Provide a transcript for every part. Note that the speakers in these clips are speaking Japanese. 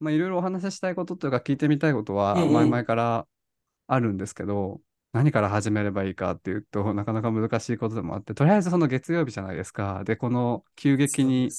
まあ、いろいろお話ししたいことというか聞いてみたいことは前。々からあるんですけど、何から始めればいいかっていうとなかなか難しいことでもあって、とりあえずその月曜日じゃないですか。で、この急激に。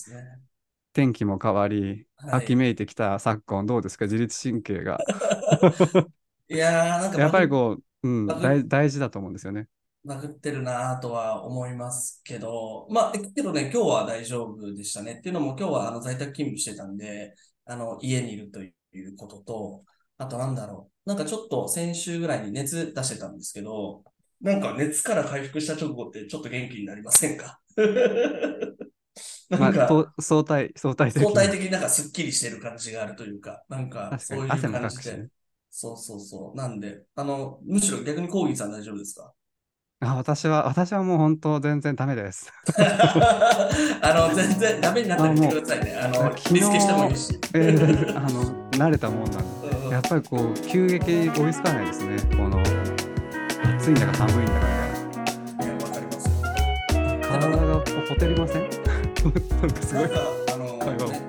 天気も変わり、はい。秋めいてきた昨今どうですか？自律神経が。いやー、なんかやっぱりこう、うん、大、大事だと思うんですよね。バグってるなとは思いますけど、まあ、えけどね、今日は大丈夫でしたね。っていうのも今日はあの在宅勤務してたんで、あの、家にいるということと、あとなんだろう。なんかちょっと先週ぐらいに熱出してたんですけど、なんか熱から回復した直後ってちょっと元気になりませんか？なまあ、んか、と相対、相対相的な。対的になんかスッキリしてる感じがあるというか、なんかそういう感じで。そうそうそう。なんで、あの、むしろ逆にコーギーさん大丈夫ですか？あ、私は、私はもう本当全然ダメです。あの、全然ダメになったあ、ら言ってもくださいね。あう、の、昨日、リスケしてもいいし。えーあの、慣れたもんなんで。うんうんやっぱりこう、急激に追いつかないですね。この、暑いんだか寒いんだかみいや、わかります体がこうほてりません？なんかすごいあの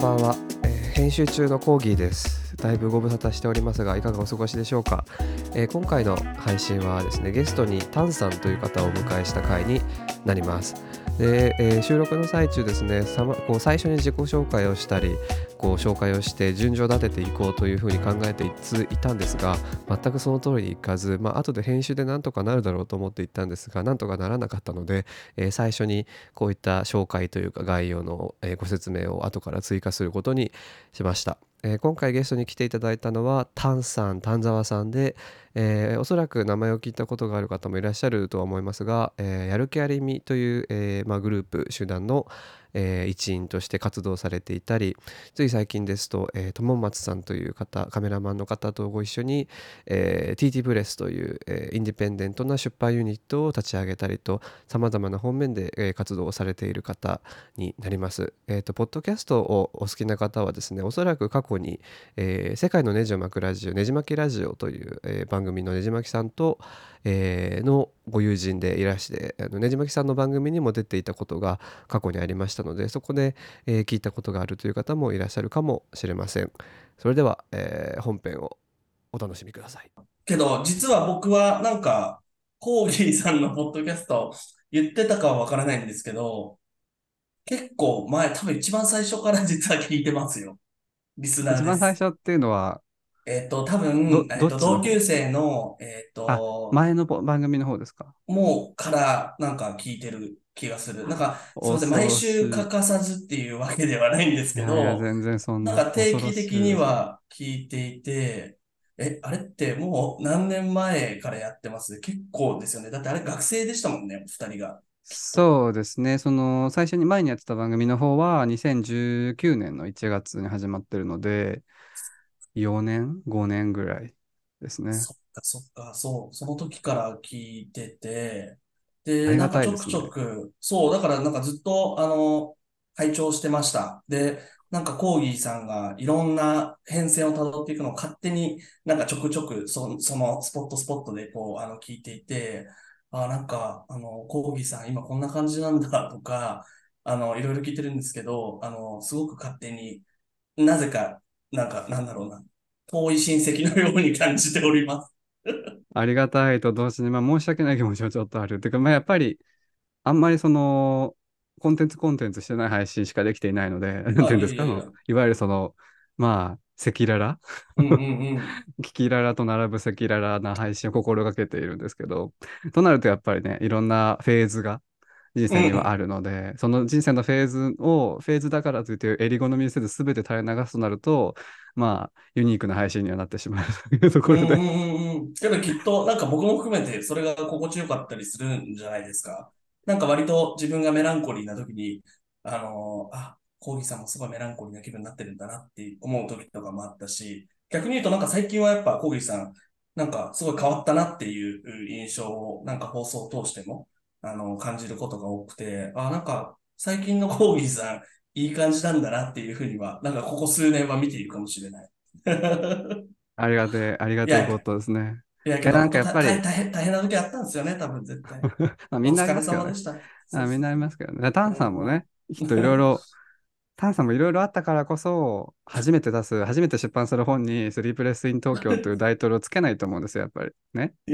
ばんは、えー編集中のコーギーです。だいぶご無沙汰しておりますがいかがお過ごしでしょうか、えー今回の配信はですねゲストにタンさんという方をお迎えした回になります。で、えー収録の最中ですねさまこう最初に自己紹介をしたりこう紹介をして順序立てていこうというふうに考えていついたんですが全くその通りにいかず、まあ後で編集でなんとかなるだろうと思っていったんですがなんとかならなかったので、えー最初にこういった紹介というか概要の、えご説明を後から追加することにしました。えー今回ゲストに来ていただいたのはタンさん、丹沢さんで、えーおそらく名前を聞いたことがある方もいらっしゃるとは思いますが、えーやる気ありみという、えーまあ、グループ集団の、えー一員として活動されていたりつい最近ですと、えー友松さんという方カメラマンの方とご一緒に、えー TT プレスという、えーインディペンデントな出版ユニットを立ち上げたりとさまざまな方面で、えー活動をされている方になります。えーとポッドキャストをお好きな方はですねおそらく過去に、えー世界のネジを巻くラジオねじ巻きラジオという、えー番組のねじ巻きさんと、えーのご友人でいらしてあのねじ巻きさんの番組にも出ていたことが過去にありましたのでそこで、えー聞いたことがあるという方もいらっしゃるかもしれません。それでは、えー本編をお楽しみください。けど、実は僕はなんか、コーギーさんのポッドキャスト言ってたかはわからないんですけど、結構前、多分一番最初から実は聞いてますよ。リスナー一です。番最初っていうのは、えっと、多分、ど、えっと、同級生の、えっあ、と、前のぼ番組の方ですか？もうからなんか聞いてる気がする。なんか、すみません、毎週。欠かさずっていうわけではないんですいやいや、けど、全然そんななんか定期的に。は聞いていて、え、あれってもう何年前からやってます？結構ですよね。だってあれ学生でしたもんね、二人が。そうですね。その、最初に前にやってた番組の方は、2019年の1月に始まってるので、4年 ?5 年ぐらいですね。そっかそっか、そう、その時から聞いてて、で、なんかちょくちょ。く、そう、だからなんかずっと、あの、拝聴してました。で、なんかコーギーさんがいろんな変遷をたどっていくのを勝手になんかちょくちょくそ、そのスポットスポットでこう、あの、聞いていて、あ、なんか、あの、コーギーさん今こんな感じなんだとか、あの、いろいろ聞いてるんですけど、あの、すごく勝手になぜか、なんか、なんだろうな、遠い親戚のように感じております。ありがたいと同時に、まあ、申し訳ない気持ちもちょっとある。っていうか、まあ、やっぱり、あんまりその、コンテンツコンテンツしてない配信しかできていないので、なんあ、ていうんですか、いわゆるその、まあ、赤裸々？うんうんうん。キキララと並ぶ赤裸々な配信を心がけているんですけど、となるとやっぱりね、いろんなフェーズが人生にはあるので、その人生のフェーズを、フェーズだからといって襟好みせず全て垂れ流すとなると、まあ、ユニークな配信にはなってしまうというところで。うんうんうんうん。けどきっと、なんか僕も含めてそれが心地よかったりするんじゃないですか？なんか割と自分がメランコリーな時に、あのーあ、コーギーさんもすごいメランコリーな気分になってるんだなって思う時とかもあったし、逆に言うとなんか最近はやっぱコーギーさん、なんかすごい変わったなっていう印象を、なんか放送を通しても、あの、感じることが多くて、あ、なんか最近のコーギーさん、いい感じなんだなっていうふうには、なんかここ数年は見ているかもしれない。ありがてえ、ありがてえことですね。いや、いやなんかやっぱり大大変、大変な時あったんですよね、多分絶対。まあ、みんなありますけどね様で。した。あみんなありますけどね。タンさんもね、きっといろいろ、タンさんもいろいろあったからこそ、初めて出す、初めて出版する本に、スリープレスイン東京というタイトルをつけないと思うんですよ、やっぱり。ね。い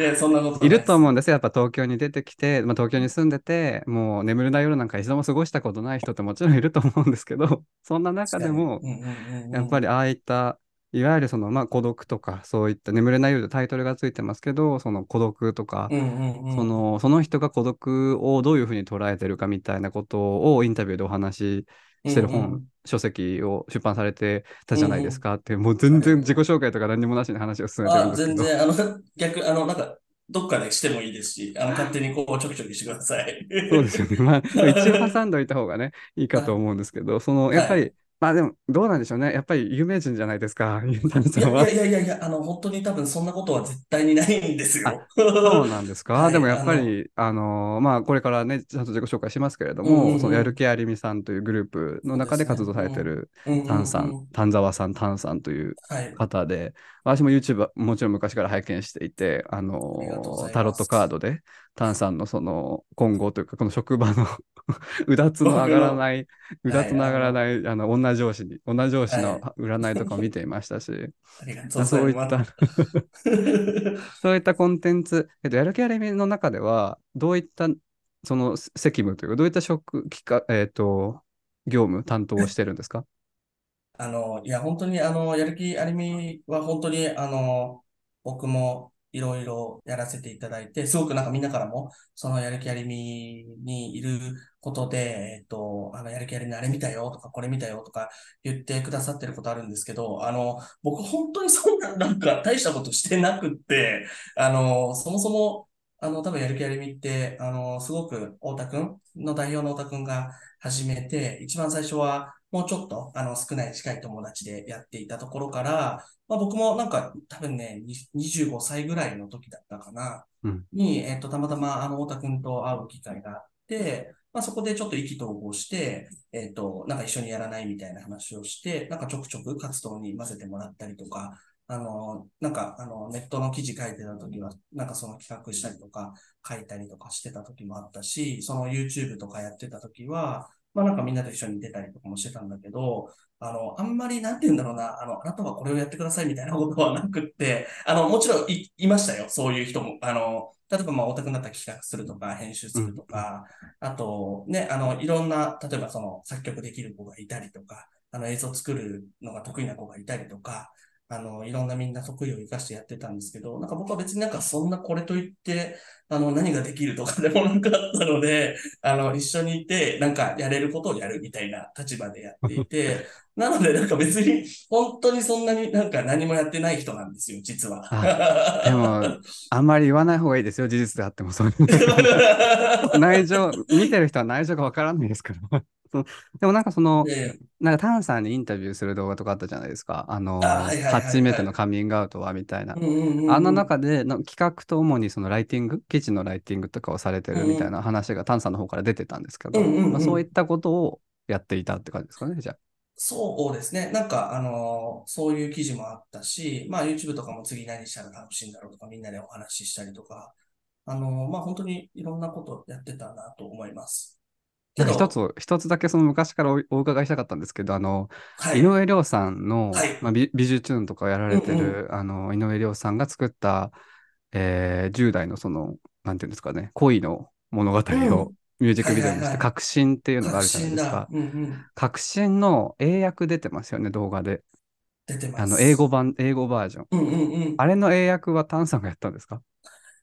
やそんなことないいるとう。思うんですよ。やっぱ東京に出てきて、まあ、東京に住んでて、もう眠れない夜なんか一度も過ごしたことない人ってもちろんいると思うんですけど、そんな中でも、やっぱりああいった、いわゆるその、まあ、孤独とか、そういった眠れない夜でタイトルがついてますけど、その孤独とか、うんうんうん、その、その人が孤独をどういうふうに捉えてるかみたいなことをインタビューでお話ししてる本、うんうん書籍を出版されてたじゃないですかって、もう全然自己紹介とか何にもなしに話を進めてるんあ、ですけど。全然、あの、逆、あの、なんか、どっかでしてもいいですし、あの、勝手にこう、ちょきちょきしてください。そうですよね。まあ、一応挟んどいた方がね、いいかと思うんですけど、その、やっぱり、まあでも、どうなんでしょうね。やっぱり有名人じゃないですか、ユンタンいやさんは。いやいやいや、あの、本当に多分そんなことは絶対にないんですよ。そうなんですか、はいでもやっぱり、あのまあ、これからね、ちゃんと自己紹介しますけれども、うんうんうんそのやる気ありみさんというグループの中で活動されてる、うんうんうんタンさん、丹沢さん、タンさんというはい。方で、私も YouTube もちろん昔から拝見していて、あありがとうございますのタロットカードで、タンさんのその今後というか、この職場 のうだつの上がらない、うだつの上がらない、あの、女上司に、女上司の占い。とかを見ていましたし、そういっ。た、そういったコンテンツ、えっと、やる気ありみの中では、どういった、その責務というか、どういった職、機か、えっと、業務、担当をしてるんですか？あの、いや、本当に、あの、やる気ありみは本当に、あの、僕もいろいろやらせていただいて、すごくなんかみんなからも、そのやる気ありみにいることで、えっと、あの、やる気ありみあれ見たよとか、これ見たよとか言ってくださってることあるんですけど、あの、僕本当にそんななんか大したことしてなくって、あの、そもそも、あの、多分やる気ありみって、あの、すごく太田くんの代表の太田くんが始めて、一番最初は、もうちょっと、あの、少ない近い友達でやっていたところから、まあ、僕もなんか、多分ね、に25歳ぐらいの時だったかな、うん。に、えっと、たまたま、あの、太田くんと会う機会があって、まあ、そこでちょっと意気投合して、えっと、なんか一緒にやらないみたいな話をして、なんかちょくちょく活動に混ぜてもらったりとか、あの、なんか、あの、ネットの記事書いてた時は、なんかその企画したりとか、書いたりとかしてた時もあったし、その YouTube とかやってた時は、まあなんかみんなと一緒に出たりとかもしてたんだけど、あの、あんまりなんて言うんだろうな、あの、あなたはこれをやってくださいみたいなことはなくって、あの、もちろんい、いましたよ、そういう人も。あの、例えばまあ、オタクになったら企画するとか、編集するとか、あと、ね、あの、いろんな、例えばその、作曲できる子がいたりとか、あの、映像作るのが得意な子がいたりとか、あの、いろんなみんな得意を生かしてやってたんですけど、なんか僕は別になんかそんなこれといって、あの、何ができるとかでもなかったので、あの、一緒にいて、なんかやれることをやるみたいな立場でやっていて、なのでなんか別に、本当にそんなになんか何もやってない人なんですよ、実は。でも、あんまり言わない方がいいですよ、事実であっても。そういう 内情、見てる人は内情がわからないですから。でもなんかその、でなんかタンさんにインタビューする動画とかあったじゃないですか。あの、初めてのカミングアウトはみたいなあの中での企画と主にそのライティング、記事のライティングとかをされてるみたいな話がタンさんの方から出てたんですけど、まあ、そういったことをやっていたって感じですかね、じゃあ。そうですね。なんか、あのそういう記事もあったし、まあ YouTube とかも次何したら楽しいんだろうとか、みんなでお話ししたりとか、あのまあ本当にいろんなことやってたなと思います。なんか一つ、一つだけその昔からおお伺いしたかったんですけど、あの、はい。井上涼さんの、はいまあ、美美術チューンとかをやられてうんる、あの、井上涼さんが作った、えー10代のその、なんていうんですかね、恋の物語をミュージックビデオにして、革新っていうのがあるじゃないですか革。新だ。うんうん。革新の英訳出てますよね、動画で。出てます。あの、英語版、英語バージョン。うんうんうん。あれの英訳はタンさんがやったんですか？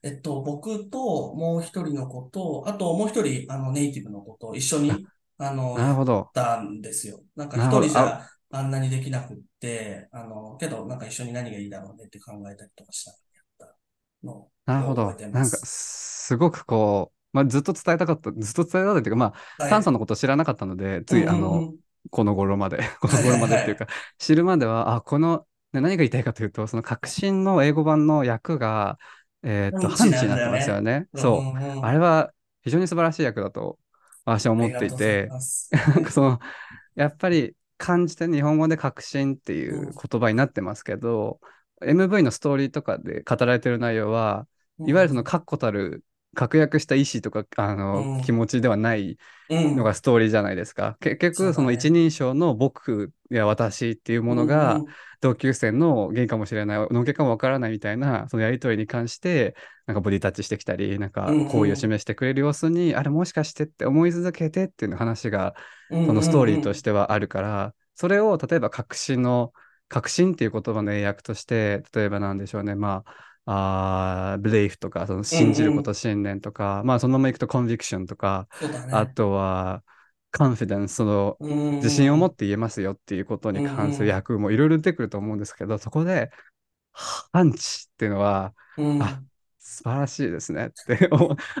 えっと、僕ともう一人の子と、あともう一人、あの、ネイティブの子と一緒に、あの、なるほど。たんですよ。なんか一人じゃあんなにできなくって、あの、けどなんか一緒に何がいいだろうねって考えたりとかしたのをなるほど。なんか、ます。すごくこう、まあ、ずっと伝えたかった、ずっと伝えたかったいうか、まあ、はいタンさんのこと知らなかったので、つい、あの、うんうんうんこの頃まで、この頃までっていうか、知るまでは、あ、この、ね何が言いたいかというと、その革新の英語版の役が、えーっと、ハンチになってますよね。そう。あれは非常に素晴らしい役だと私は思っていて、ます。なんかその、やっぱり漢字で日本語で革新っていう言葉になってますけど、MV のストーリーとかで語られてる内容は、いわゆるその確固たる確約した意思とかあの、うん。気持ちではないうん。のがストーリーじゃないですか。うだね。局その一人称の僕や私っていうものが、うんうん。同級生のゲイかもしれない、のんけかもわからないみたいな、そのやりとりに関して、なんかボディタッチしてきたり、なんかうんうん。好意を示してくれる様子に、あれもしかしてって思い続けてっていう話が、うんそのストーリーとしてはあるから、それを例えば革新の、革新っていう言葉の英訳として、例えばなんでしょうね、まあ、あー belief とか、その信じること、信念とか、まあそのままいくと conviction とか、そうだね。あとは confidence、そのうん自信を持って言えますよっていうことに関する訳もいろいろ出てくると思うんですけど、そこで、パンチっていうのはうん。あ素晴らしいですね って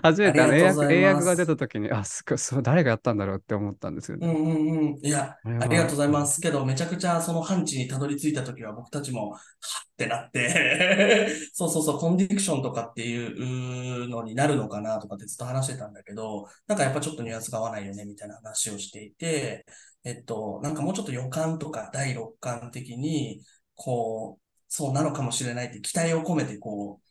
初めてあの英訳英訳が出た時に、あ、すごい、そう誰がやったんだろうって思ったんですよね。うんうんうん。いや、ありがとうございます。けど、めちゃくちゃその範地にたどり着いたときは僕たちも、はっってなって、そうそうそう、コンディクションとかっていうのになるのかなとかってずっと話してたんだけど、なんかやっぱちょっとニュアンスが合わないよねみたいな話をしていて、えっと、なんかもうちょっと予感とか第六感的に、こう、そうなのかもしれないって期待を込めて、こう、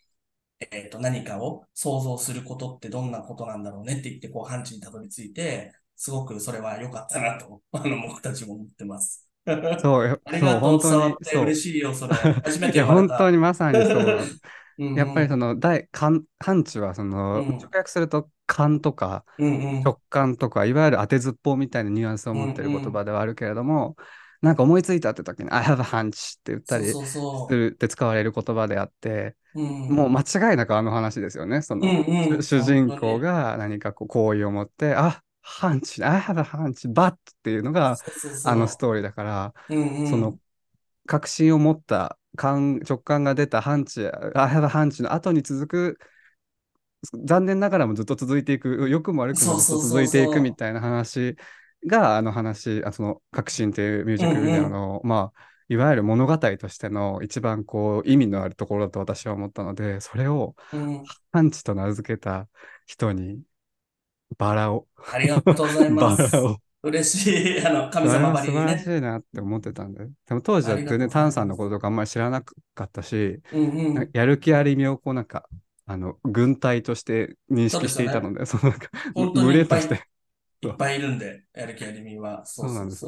えっと、何かを想像することってどんなことなんだろうねって言って、こう、範地にたどり着いて、すごくそれは良かったなと、あの、僕たちも思ってます。そう、やそう、ありがとう、本当伝わってにそう。嬉しいよ、それ。初めて言われた。本当にまさにそうなんです。うんうんやっぱりその、大、感、感知はその、うん直訳すると感とかうんうん直感とか、いわゆる当てずっぽうみたいなニュアンスを持ってる言葉ではあるけれども、なんか思いついたって時に、I have a hunch って言ったりするって使われる言葉であって、もう間違いなくあの話ですよね。その、うんうん。主主人公が何かこう好意を持って、あ、ハンチ、I have a hunch, but っていうのがあのストーリーだから、うんうん。その確信を持った感直感が出たハンチ、I have a hunch の後に続く、残念ながらもずっと続いていく、良くも悪くもずっと続いていくみたいな話が、あの話、あその確信っていうミュージックビデオの、まあ、いわゆる物語としての一番こう意味のあるところだと私は思ったので、それをうんハンチと名付けた人にバラを、ありがとうございバます。ラを、嬉しい。あの、神様ばりには素晴らしね。いなって思ってたんで。でも当時だってね、ありがとうございますタンさんのこととかあんまり知らなかったし、うんうんやる気ありみをこうなんか、あの、軍隊として認識していたので、そのなんか、本当に群れとして、いっぱいいるんで、やる気ありみは。そうなんです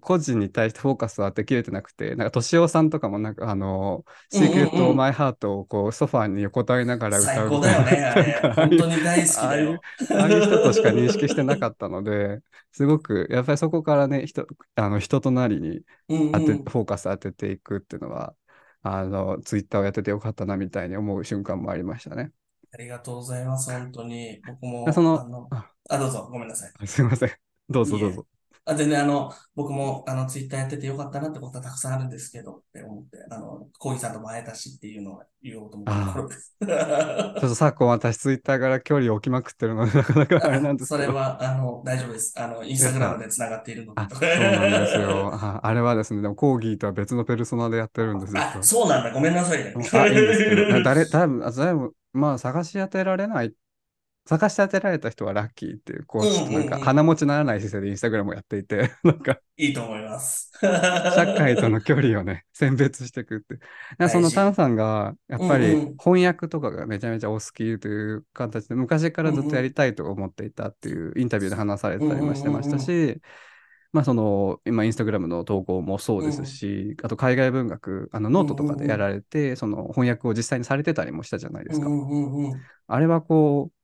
個人に対してフォーカスを当てきれてなくて、なんか、敏夫さんとかもなんか、あの、うんうんうんシークレット・マイ・ハートをこう、ソファーに横たえながう。ら歌最高うみたいだよね、あな、れ。本当にに大好きだよ。ああいう人としか認識してなかったので、すごく、やっぱりそこからね、人、あの、人となりにうん当て、うん。フォーカス当てていくっていうのは、あの、ツイッターをやっててよかったなみたいに思う瞬間もありましたね。ありがとうございます、本当に。僕も、でそのあの、ああ、どうぞ、ごめんなさい。すいません。どうぞどうぞ。あ、全然、あの、僕も、あの、ツイッターやっててよかったなってことはたくさんあるんですけど、って思って、あの、コウイさんとも会えたしっていうのを言おうと思ったところです。ちょっと昨今私ツイッターから距離を置きまくってるので、なかなかあれなんですけど。それは、あの、大丈夫です。あの、インスタグラムでつながっているので。あ、そうなんですよ。ああれはですね、でもコーギーとは別のペルソナでやってるんですよ。あ、そうなんだ。ごめんなさいね。あ、いいんですけど、誰、多分、あ誰も、まあ、探し当てられない、探し当てられた人はラッキーっていう、こう、ちょっとなんか、うんうんうん鼻持ちならない姿勢でインスタグラムをやっていて、なんか、いいと思います。社会との距離をね、選別していくって。なんかその TANさんが、やっぱりうんうん翻訳とかがめちゃめちゃお好きという形で、昔からずっとやりたいと思っていたっていうインタビューで話されてたりもしてましたし、まあその、今インスタグラムの投稿もそうですし、あと海外文学、あのノートとかでやられて、その翻訳を実際にされてたりもしたじゃないですか。うんうんうんうん。あれはこう、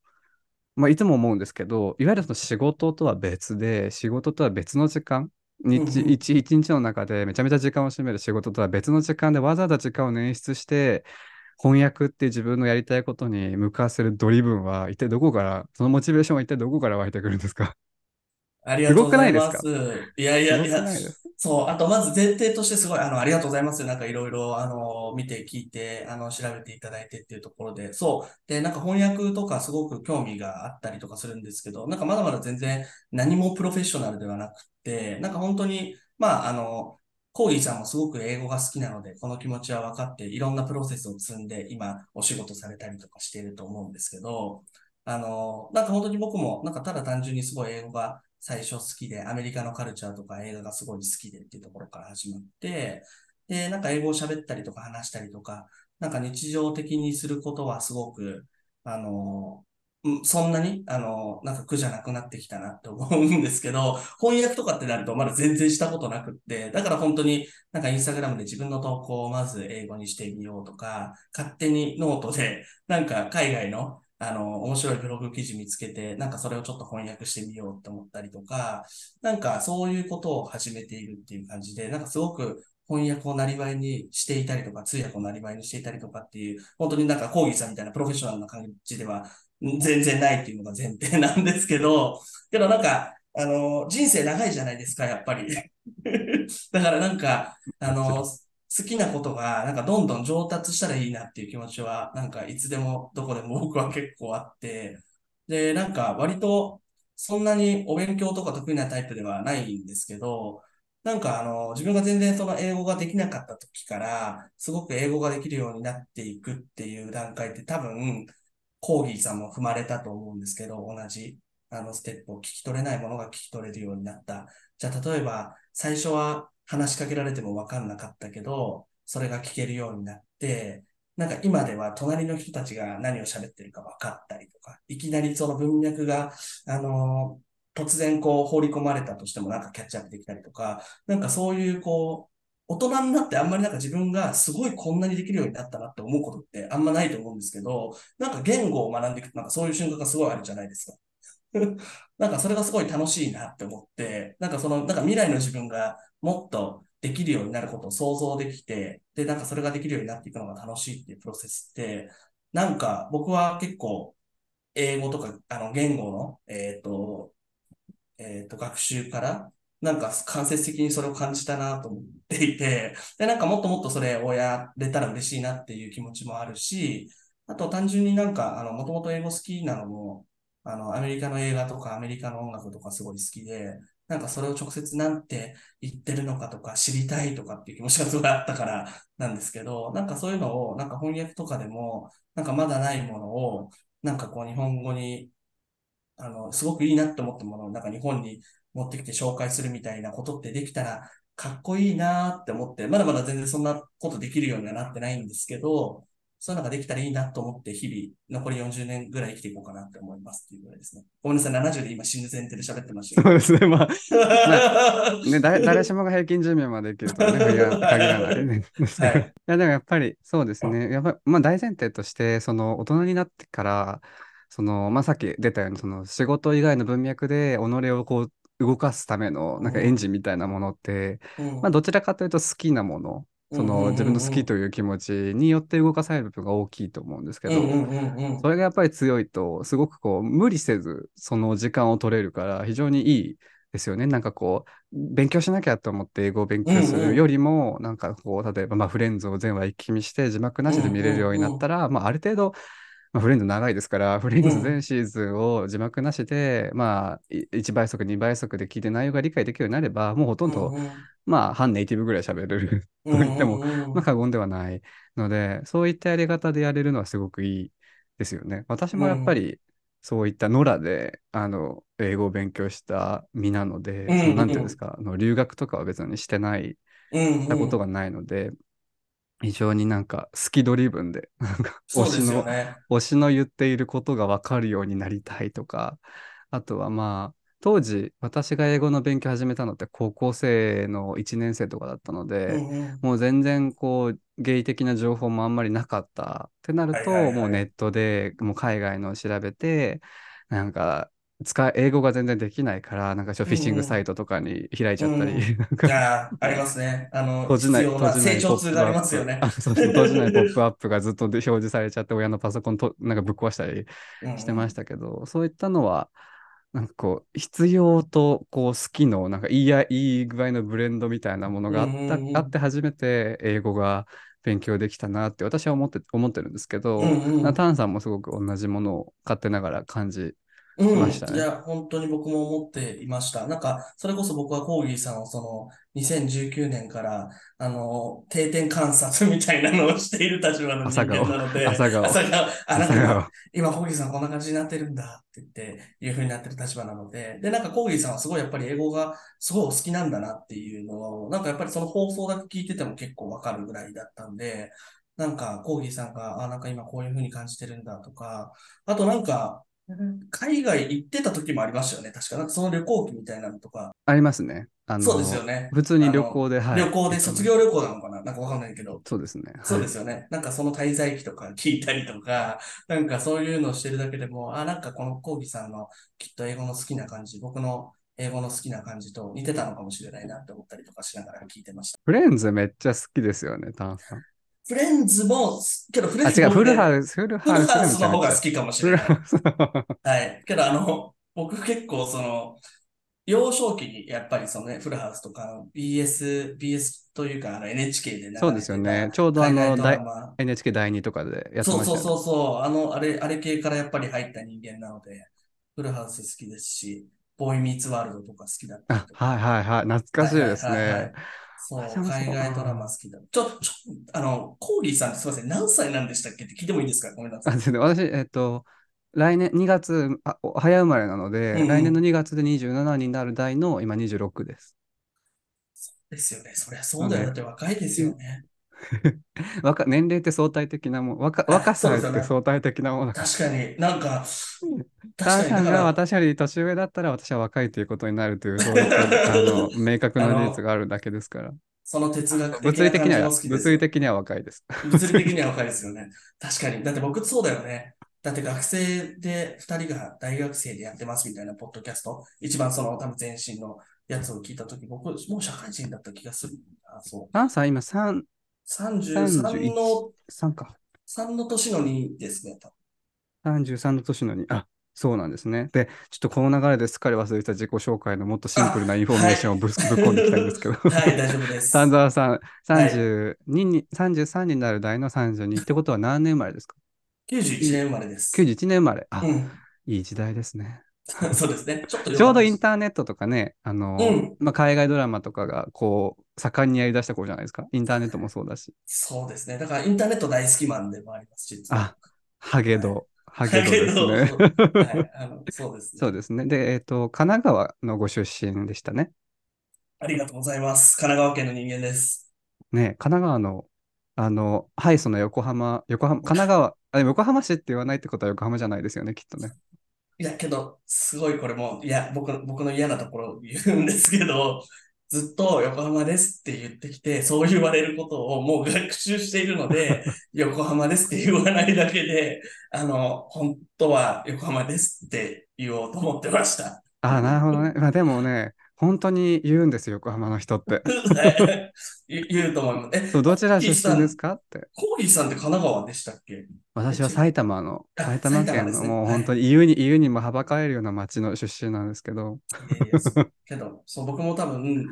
まあ、いつも思うんですけど、いわゆるその仕事とは別で、仕事とは別の時間、日一一日の中でめちゃめちゃ時間を占める仕事とは別の時間でわざわざ時間を捻出して、翻訳って自分のやりたいことに向かわせるドリブンは一体どこから、そのモチベーションは一体どこから湧いてくるんですか？ありがとうございます。す。いやいやいやいです、そう、あとまず前提としてすごい、あの、ありがとうございます。なんかいろいろ、あの、見て聞いて、あの、調べていただいてっていうところで、そう。で、なんか翻訳とかすごく興味があったりとかするんですけど、なんかまだまだ全然何もプロフェッショナルではなくて、なんか本当に、まあ、あの、コーギーさんもすごく英語が好きなので、この気持ちは分かって、いろんなプロセスを積んで、今、お仕事されたりとかしていると思うんですけど、あの、なんか本当に僕も、なんかただ単純にすごい英語が最初好きで、アメリカのカルチャーとか映画がすごい好きでっていうところから始まって、で、なんか英語を喋ったりとか話したりとか、なんか日常的にすることはすごく、あの、そんなに、あの、なんか苦じゃなくなってきたなって思うんですけど、翻訳とかってなるとまだ全然したことなくって、だから本当になんかインスタグラムで自分の投稿をまず英語にしてみようとか、勝手にノートでなんか海外のあの、面白いブログ記事見つけて、なんかそれをちょっと翻訳してみようって思ったりとか、なんかそういうことを始めているっていう感じで、なんかすごく翻訳をなりわいにしていたりとか、通訳をなりわいにしていたりとかっていう、本当になんかコーギーさんみたいなプロフェッショナルな感じでは全然ないっていうのが前提なんですけど、けどなんか、あの、人生長いじゃないですか、やっぱり。だからなんか、あの、好きなことが、なんかどんどん上達したらいいなっていう気持ちは、なんかいつでもどこでも僕は結構あって、で、なんか割とそんなにお勉強とか得意なタイプではないんですけど、なんかあの、自分が全然その英語ができなかった時から、すごく英語ができるようになっていくっていう段階って多分、コーギーさんも踏まれたと思うんですけど、同じ、あの、ステップを聞き取れないものが聞き取れるようになった。じゃあ、例えば、最初は話しかけられても分かんなかったけど、それが聞けるようになって、なんか今では隣の人たちが何を喋ってるか分かったりとか、いきなりその文脈が、あの突然こう放り込まれたとしてもなんかキャッチアップできたりとか、なんかそういうこう、大人になってあんまりなんか自分がすごいこんなにできるようになったなって思うことってあんまないと思うんですけど、なんか言語を学んでいくとなんかそういう瞬間がすごいあるじゃないですか。なんかそれがすごい楽しいなって思って、なんかその、なんか未来の自分がもっとできるようになることを想像できて、で、なんかそれができるようになっていくのが楽しいっていうプロセスって、なんか僕は結構英語とか、あの、言語の、えっと、えっと、学習から、なんか間接的にそれを感じたなと思っていて、で、なんかもっともっとそれをやれたら嬉しいなっていう気持ちもあるし、あと単純になんか、あの、もともと英語好きなのも、あの、アメリカの映画とかアメリカの音楽とかすごい好きで、なんかそれを直接なんて言ってるのかとか知りたいとかっていう気持ちがすごいあったからなんですけど、なんかそういうのを、なんか翻訳とかでも、なんかまだないものを、なんかこう日本語に、あの、すごくいいなって思ったものを、なんか日本に持ってきて紹介するみたいなことってできたら、かっこいいなって思って、まだまだ全然そんなことできるようにはなってないんですけど、そういうのができたらいいなと思って、日々、残り40年ぐらい生きていこうかなって思いますっていうぐらいですね。ごめんなさい、70で今死ぬ前提で喋ってましたそうですね。まあ、けど。ね、誰誰しもが平均寿命まで生きるとはね、限ら限らないね。はいいや、でもやっぱりそうですね。やっぱまあ大前提として、その大人になってから、その、まあさっき出たように、その仕事以外の文脈で己をこう動かすためのなんかエンジンみたいなものって、うんまあどちらかというと好きなもの、その自分の好きという気持ちによって動かされる部分が大きいと思うんですけど、それがやっぱり強いと、すごくこう、無理せず、その時間を取れるから、非常にいいですよね。なんかこう、勉強しなきゃと思って英語を勉強すうんうんるよりも、なんかこう、例えば、まあ、フレンズを全話一気見して、字幕なしで見れるようになったら、まあ、ある程度、まあ、フレンズ長いですから、フレンズ全シーズンを字幕なしで、まあ、い1倍速、2倍速で聞いて内容が理解できるようになれば、もうほとんど、まあ、半ネイティブぐらい喋れる と言っても、まあ、過言ではないので、そういったやり方でやれるのはすごくいいですよね。私もやっぱり、そういった野良で、あの、英語を勉強した身なので、うんそのなんていうんですか、あの留学とかは別にしてない、たことがないので、非常になんか好きドリブンで、推しの。推しの言っていることが分かるようになりたいとか、あとはまあ、当時、私が英語の勉強始めたのって高校生の1年生とかだったので、うんうんもう全然こう、ゲイ的な情報もあんまりなかったってなると、もうネットでもう海外のを調べて、なんか使い、英語が全然できないから、なんかフィッシンうんうん。グサイトとかに開いちゃったり、うんなんいかやーありますね。あの、閉じない、必要な閉じない成長痛がありますよね。ポップアップ。あ、そうそう、閉じないポップアップがずっとで表示されちゃって、親のパソコンとなんかぶっ壊したりしてましたけど、そういったのは、なんかこう、必要とこう好きの、なんかいいや、いい具合のブレンドみたいなものがあった、うんうんうん。あって初めて英語が勉強できたなって私は思って、思ってるんですけど、うんうん。なタンさんもすごく同じものを勝手ながら感じ、うん、いや、本当に僕も思っていました。なんか、それこそ僕はコーギーさんをその、2019年から、あの、定点観察みたいなのをしている立場の人間なので、朝顔。朝顔、あ、なんか今、今、コーギーさんこんな感じになってるんだって言って、いう風になってる立場なので、で、なんかコーギーさんはすごいやっぱり英語がすごいお好きなんだなっていうのを、なんかやっぱりその放送だけ聞いてても結構わかるぐらいだったんで、なんかコーギーさんが、あ、なんか今こういう風に感じてるんだとか、あとなんか、海外行ってた時もありましたよね。確か。なんかその旅行記みたいなのとか。ありますね。あのそうですよね。普通に旅行で、はい。旅行で卒業旅行なのかな？なんかわかんないけど。そうですね。そうですすよね。なんかその滞在期とか聞いたりとか、なんかそういうのをしてるだけでも、あ、なんかこのコーギさんのきっと英語の好きな感じ、僕の英語の好きな感じと似てたのかもしれないなって思ったりとかしながら聞いてました。フレンズめっちゃ好きですよね、タンさん。フレンズも、けどフレあ、違う、ンズもフルハウス、フルフハウスルハウスの方が好きかもしれない。はい。けど、あの、僕結構その、幼少期にやっぱりそのね、フルハウスとか BS、BS というかあの NHK でそうですよねちょうどあの NHK 第2とかでやってそうそうましたよね。そうそう、あの、あれ、あれ系からやっぱり入った人間なので、フルハウス好きですし、ボーイミーツワールドとか好きだったりあ。はいはいはい。懐かしいですはいはいはいはいね。そう、海外ドラマ好きだ。ちょ、ちょ、あの、コーリーさんってすみません、何歳なんでしたっけって聞いてもいいですか？ごめんなさあい。私、えっと、来年2月、あお早生まれなので、うんうん来年の2月で27になる代の今26です。ですよね。そりゃそうだよ。だって若いですよね。若年齢って相対的なもん、若あ若さって相対的なもの。確かになんか、タ確かにだからンさんが私より年上だったら私は若いということになるという、そういったあの明確な事実があるだけですから。その哲学的物理的には、物理的には若いです。物理的には若いですよね。確かに。だって僕そうだよね。だって学生で2人が大学生でやってますみたいなポッドキャスト、一番その多分前身のやつを聞いたとき、僕もう社会人だった気がする。あ、そう。今3、33の、3か。3の年の2ですね。多分33の年のに、あ、そうなんですね。で、ちょっとこの流れですっかり忘れてた自己紹介のもっとシンプルなインフォメーションをぶ,、ぶっ込んできたんですけど。はい、大丈夫です。丹沢さん、32に、33になる代の32ってことは何年生まれですか？91年生まれです。?91 年生まれ。あ、うん。いい時代ですね。そうですね。ちょっとちょうどインーターネットとかね、あの、うんまあ、海外ドラマとかがこう、盛んにやり出した頃じゃないですか？インターネットもそうだし。そうですね。だからインターネット大好きマンでもあります、実は。あ、ハゲド、ハゲドですね。はい、あのそうですね。そうですね。で、えっ、と、神奈川のご出身でしたね。ありがとうございます。神奈川県の人間です。ね、神奈川の、あの、ハイソの横浜、横浜、神奈川、あでも横浜市って言わないってことは横浜じゃないですよね、きっとね。いや、けど、すごいこれも、いや、僕、僕の嫌なところを言うんですけど、ずっと横浜ですって言ってきて、そう言われることをもう学習しているので、横浜ですって言わないだけで、あの、本当は横浜ですって言おうと思ってました。あなるほどね。まあでもね、本当に言うんですよ、横浜の人って。言言うと思います。え、そうどちら出身ですか？って。コーギーさんって神奈川でしたっけ？私は埼玉の、あ埼玉県のねもう本当に言うに、言うにもはばかれるような町の出身なんですけど、けど、そう、僕も多分、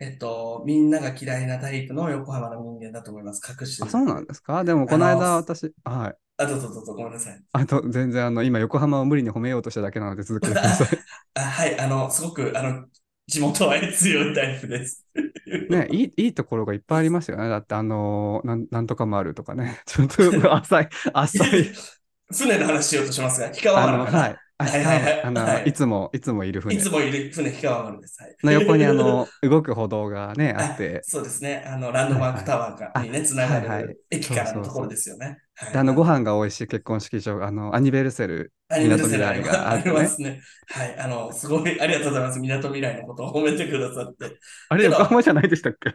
えっと、みんなが嫌いなタイプの横浜の人間だと思います。隠してあ、る。そうなんですか？でもこの間私、はい。あ、どうぞどうぞ、ごめんなさい。あと全然あの、今横浜を無理に褒めようとしただけなので続けてください。あはい、あの、すごく、あの、地元愛強いタイプです。ね、いい、いいところがいっぱいありますよね。だってあのーなん、なんとかもあるとかね。ちょっと浅い、浅い。船の話しようとしますが、氷川丸。はい。あはいはいはいあの、はいいつも、いつもいる船いつもいる船、氷川丸です。はい。の横にあの、動く歩道がね、あって、そうですね。あの、ランドマークタワーがにね、つながはいはいる駅からのところですよね。あの、ご飯が美味しい結婚式場、あの、アニベルセル、アニメルセル港未来があありますね。はい。あの、すごい、ありがとうございます。港未来のことを褒めてくださって。あれ、横浜じゃないでしたっけ？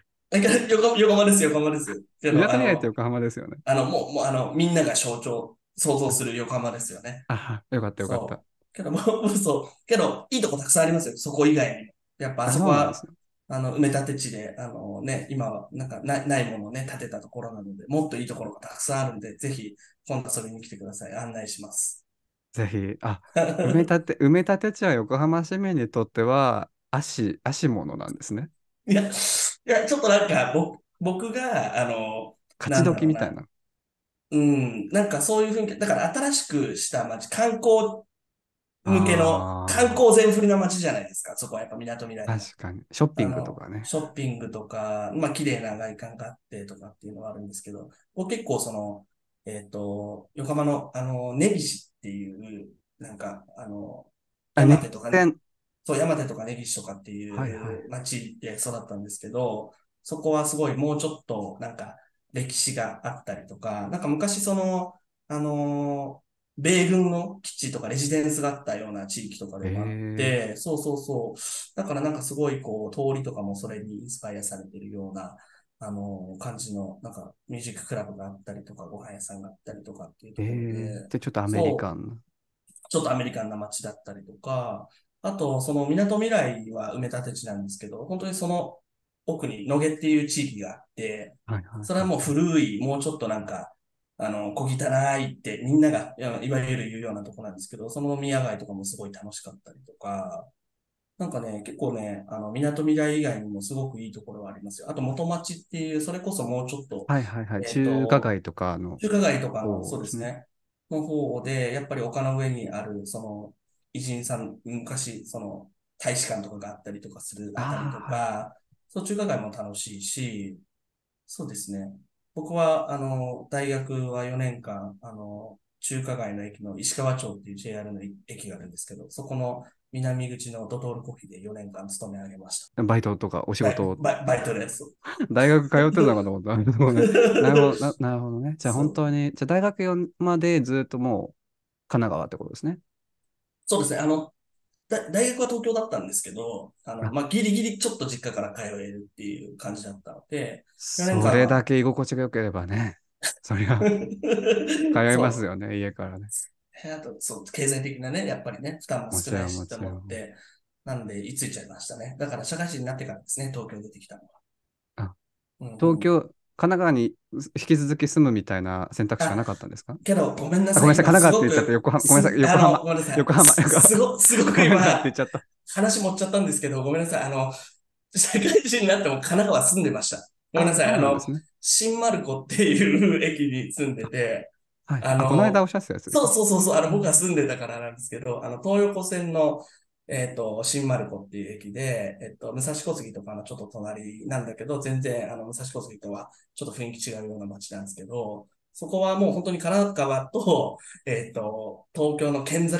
横横浜ですよ、横浜です。けど港未来あのって横浜ですよね。あの、もう、もう、あの、みんなが象徴、想像する横浜ですよね。あ、よかったよかった。けど、もう、そう。けど、いいとこたくさんありますよ。そこ以外にも。やっぱあそこは。あの、埋め立て地で、あのね、今はなんかなないものをね、建てたところなので、もっといいところがたくさんあるんで、ぜひ、今度遊びに来てください。案内します。ぜひ、あ、埋め 立て、埋め立て地は横浜市民にとっては、足、足物なんですね。いや、いや、ちょっとなんか、僕僕が、あの、勝ち時みたいな。うん、なんかそういう雰囲気、だから新しくした街、観光向けの観光全振りな街じゃないですか。そこはやっぱ港未来の確かに。ショッピングとかね。ショッピングとか、まあ綺麗な外観があってとかっていうのはあるんですけど、僕結構その、えっと、横浜の、あの、根岸っていう、なんか、あの、あ、熱山手とかね、線。そう、山手とか根岸とかっていはいはう街で育ったんですけど、そこはすごいもうちょっとなんか歴史があったりとか、なんか昔その、あのー米軍の基地とかレジデンスがあったような地域とかでもあって、そうそうそう。だからなんかすごいこう、通りとかもそれにインスパイアされてるような、あのー感じの、なんかミュージッククラブがあったりとか、ご飯屋さんがあったりとかっていうとえころで、ー、で、ちょっとアメリカンな。ちょっとアメリカンな街だったりとか、あと、その港未来は埋め立て地なんですけど、本当にその奥に野毛っていう地域があって、はいはい。それはもう古い、もうちょっとなんか、あの、小汚いってみんながいわいわゆる言うようなとこなんですけど、その宮街とかもすごい楽しかったりとか、なんかね、結構ね、あの、港未来以外にもすごくいいところはありますよ。あと元町っていう、それこそもうちょっと、はいはいはい。えーと中華街とかの。中華街とかの、そうそうですね、の方で、やっぱり丘の上にある、その、偉人さん、昔、その、大使館とかがあったりとかするあたりとか、そう、中華街も楽しいし、そうですね。僕は、あの、大学は4年間、あの、中華街の駅の石川町っていう JR の駅があるんですけど、そこの南口のドトールコーヒーで4年間勤め上げました。バイトとかお仕事を？バイバイトです。大学通ってたのかと思った。なるほどね。なるほどななるほどね。じゃあ本当に、じゃあ大学4までずっともう神奈川ってことですね？そうですね。あの、だ大学は東京だったんですけど、あの、あまあ、ギリギリちょっと実家から通えるっていう感じだったので、それだけ居心地が良ければね。そりゃ、通通いますよね、家からね。あと、そう、経済的なね、やっぱりね、負担も少ないしと思って、なんで、居ついちゃいましたね。だから、社会人になってからですね、東京出てきたのは。あうん東京、神奈川に引き続き住むみたいな選択肢はなかったんですか？けど、ごめんなさい。あごめんなさい今神奈川って言っちゃった横浜すごめんなさいす横浜ごめんなさい。横浜すすごすごく今。話持っちゃったんですけど、ごめんなさい。あの、社会人になっても神奈川住んでました。ごめんなさい。あのね。新丸子っていう駅に住んでて、はい。あのあこの間おっしゃってたやつそうそうそうそう、あの、僕が住んでたからなんですけど、あの、東横線の、えっと、新丸子っていう駅で、えっと、武蔵小杉とかのちょっと隣なんだけど、全然、あの、武蔵小杉とはちょっと雰囲気違うような街なんですけど、そこはもう本当に神奈川と、えっと、東京の県境。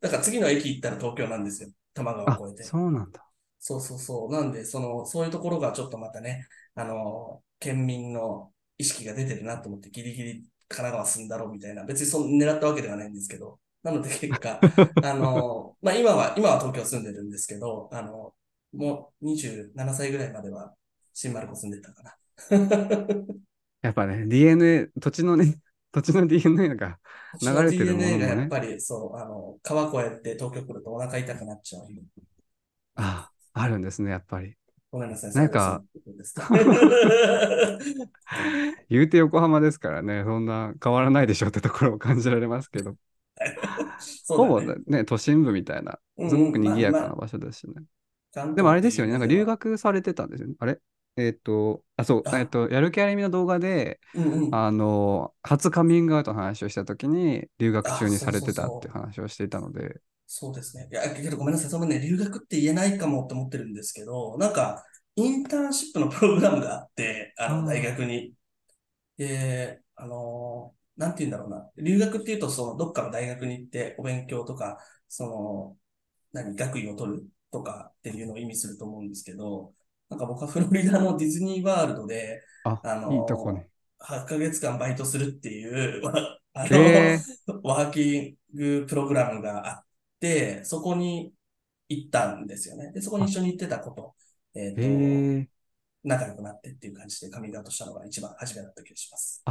だから次の駅行ったら東京なんですよ。多摩川あを越えて。そうなんだ。そうそうそう。なんで、その、そういうところがちょっとまたね、あの、県民の意識が出てるなと思って、ギリギリ神奈川住んだろうみたいな、別にその狙ったわけではないんですけど、なので結果、あの、まあ、今は、今は東京住んでるんですけど、あの、もう27歳ぐらいまでは新丸子住んでたかな。やっぱね、DNA、土地のね、土地の DNA が、流れてるものもね DNA がやっぱり、そう、あの、川越えて東京来るとお腹痛くなっちゃう。あ、あるんですね、やっぱり。ごめんなさい。なんか 言うて横浜ですからね、そんな変わらないでしょってところを感じられますけど、ほぼだね。ね、都心部みたいな、うんすごく賑やかまあな場所ですしね。まあでもあれですよね、なんか留関学されてたんですよね。あれ？えっ、と、あ、そう、あえっ、と、やる気ありみの動画で、ううんうんあの、初カミングアウトの話をしたときに、留学中にあされてたって話をしていたので、そうですね。いや、けどごめんなさい。そのね、留学って言えないかもって思ってるんですけど、なんか、インターンシップのプログラムがあって、あの、大学に。で、あの、なんて言うんだろうな。留学っていうと、その、どっかの大学に行って、お勉強とか、その、何、学位を取るとかっていうのを意味すると思うんですけど、なんか僕はフロリダのディズニーワールドで、あ、あのいいとこに。8ヶ月間バイトするっていう、あの、えワーキングプログラムがあって、そこに行ったんですよね。で、そこに一緒に行ってたこと、えっ、ー、と、えー、仲良くなってっていう感じでカミングアウトしたのが一番初めだった気がします。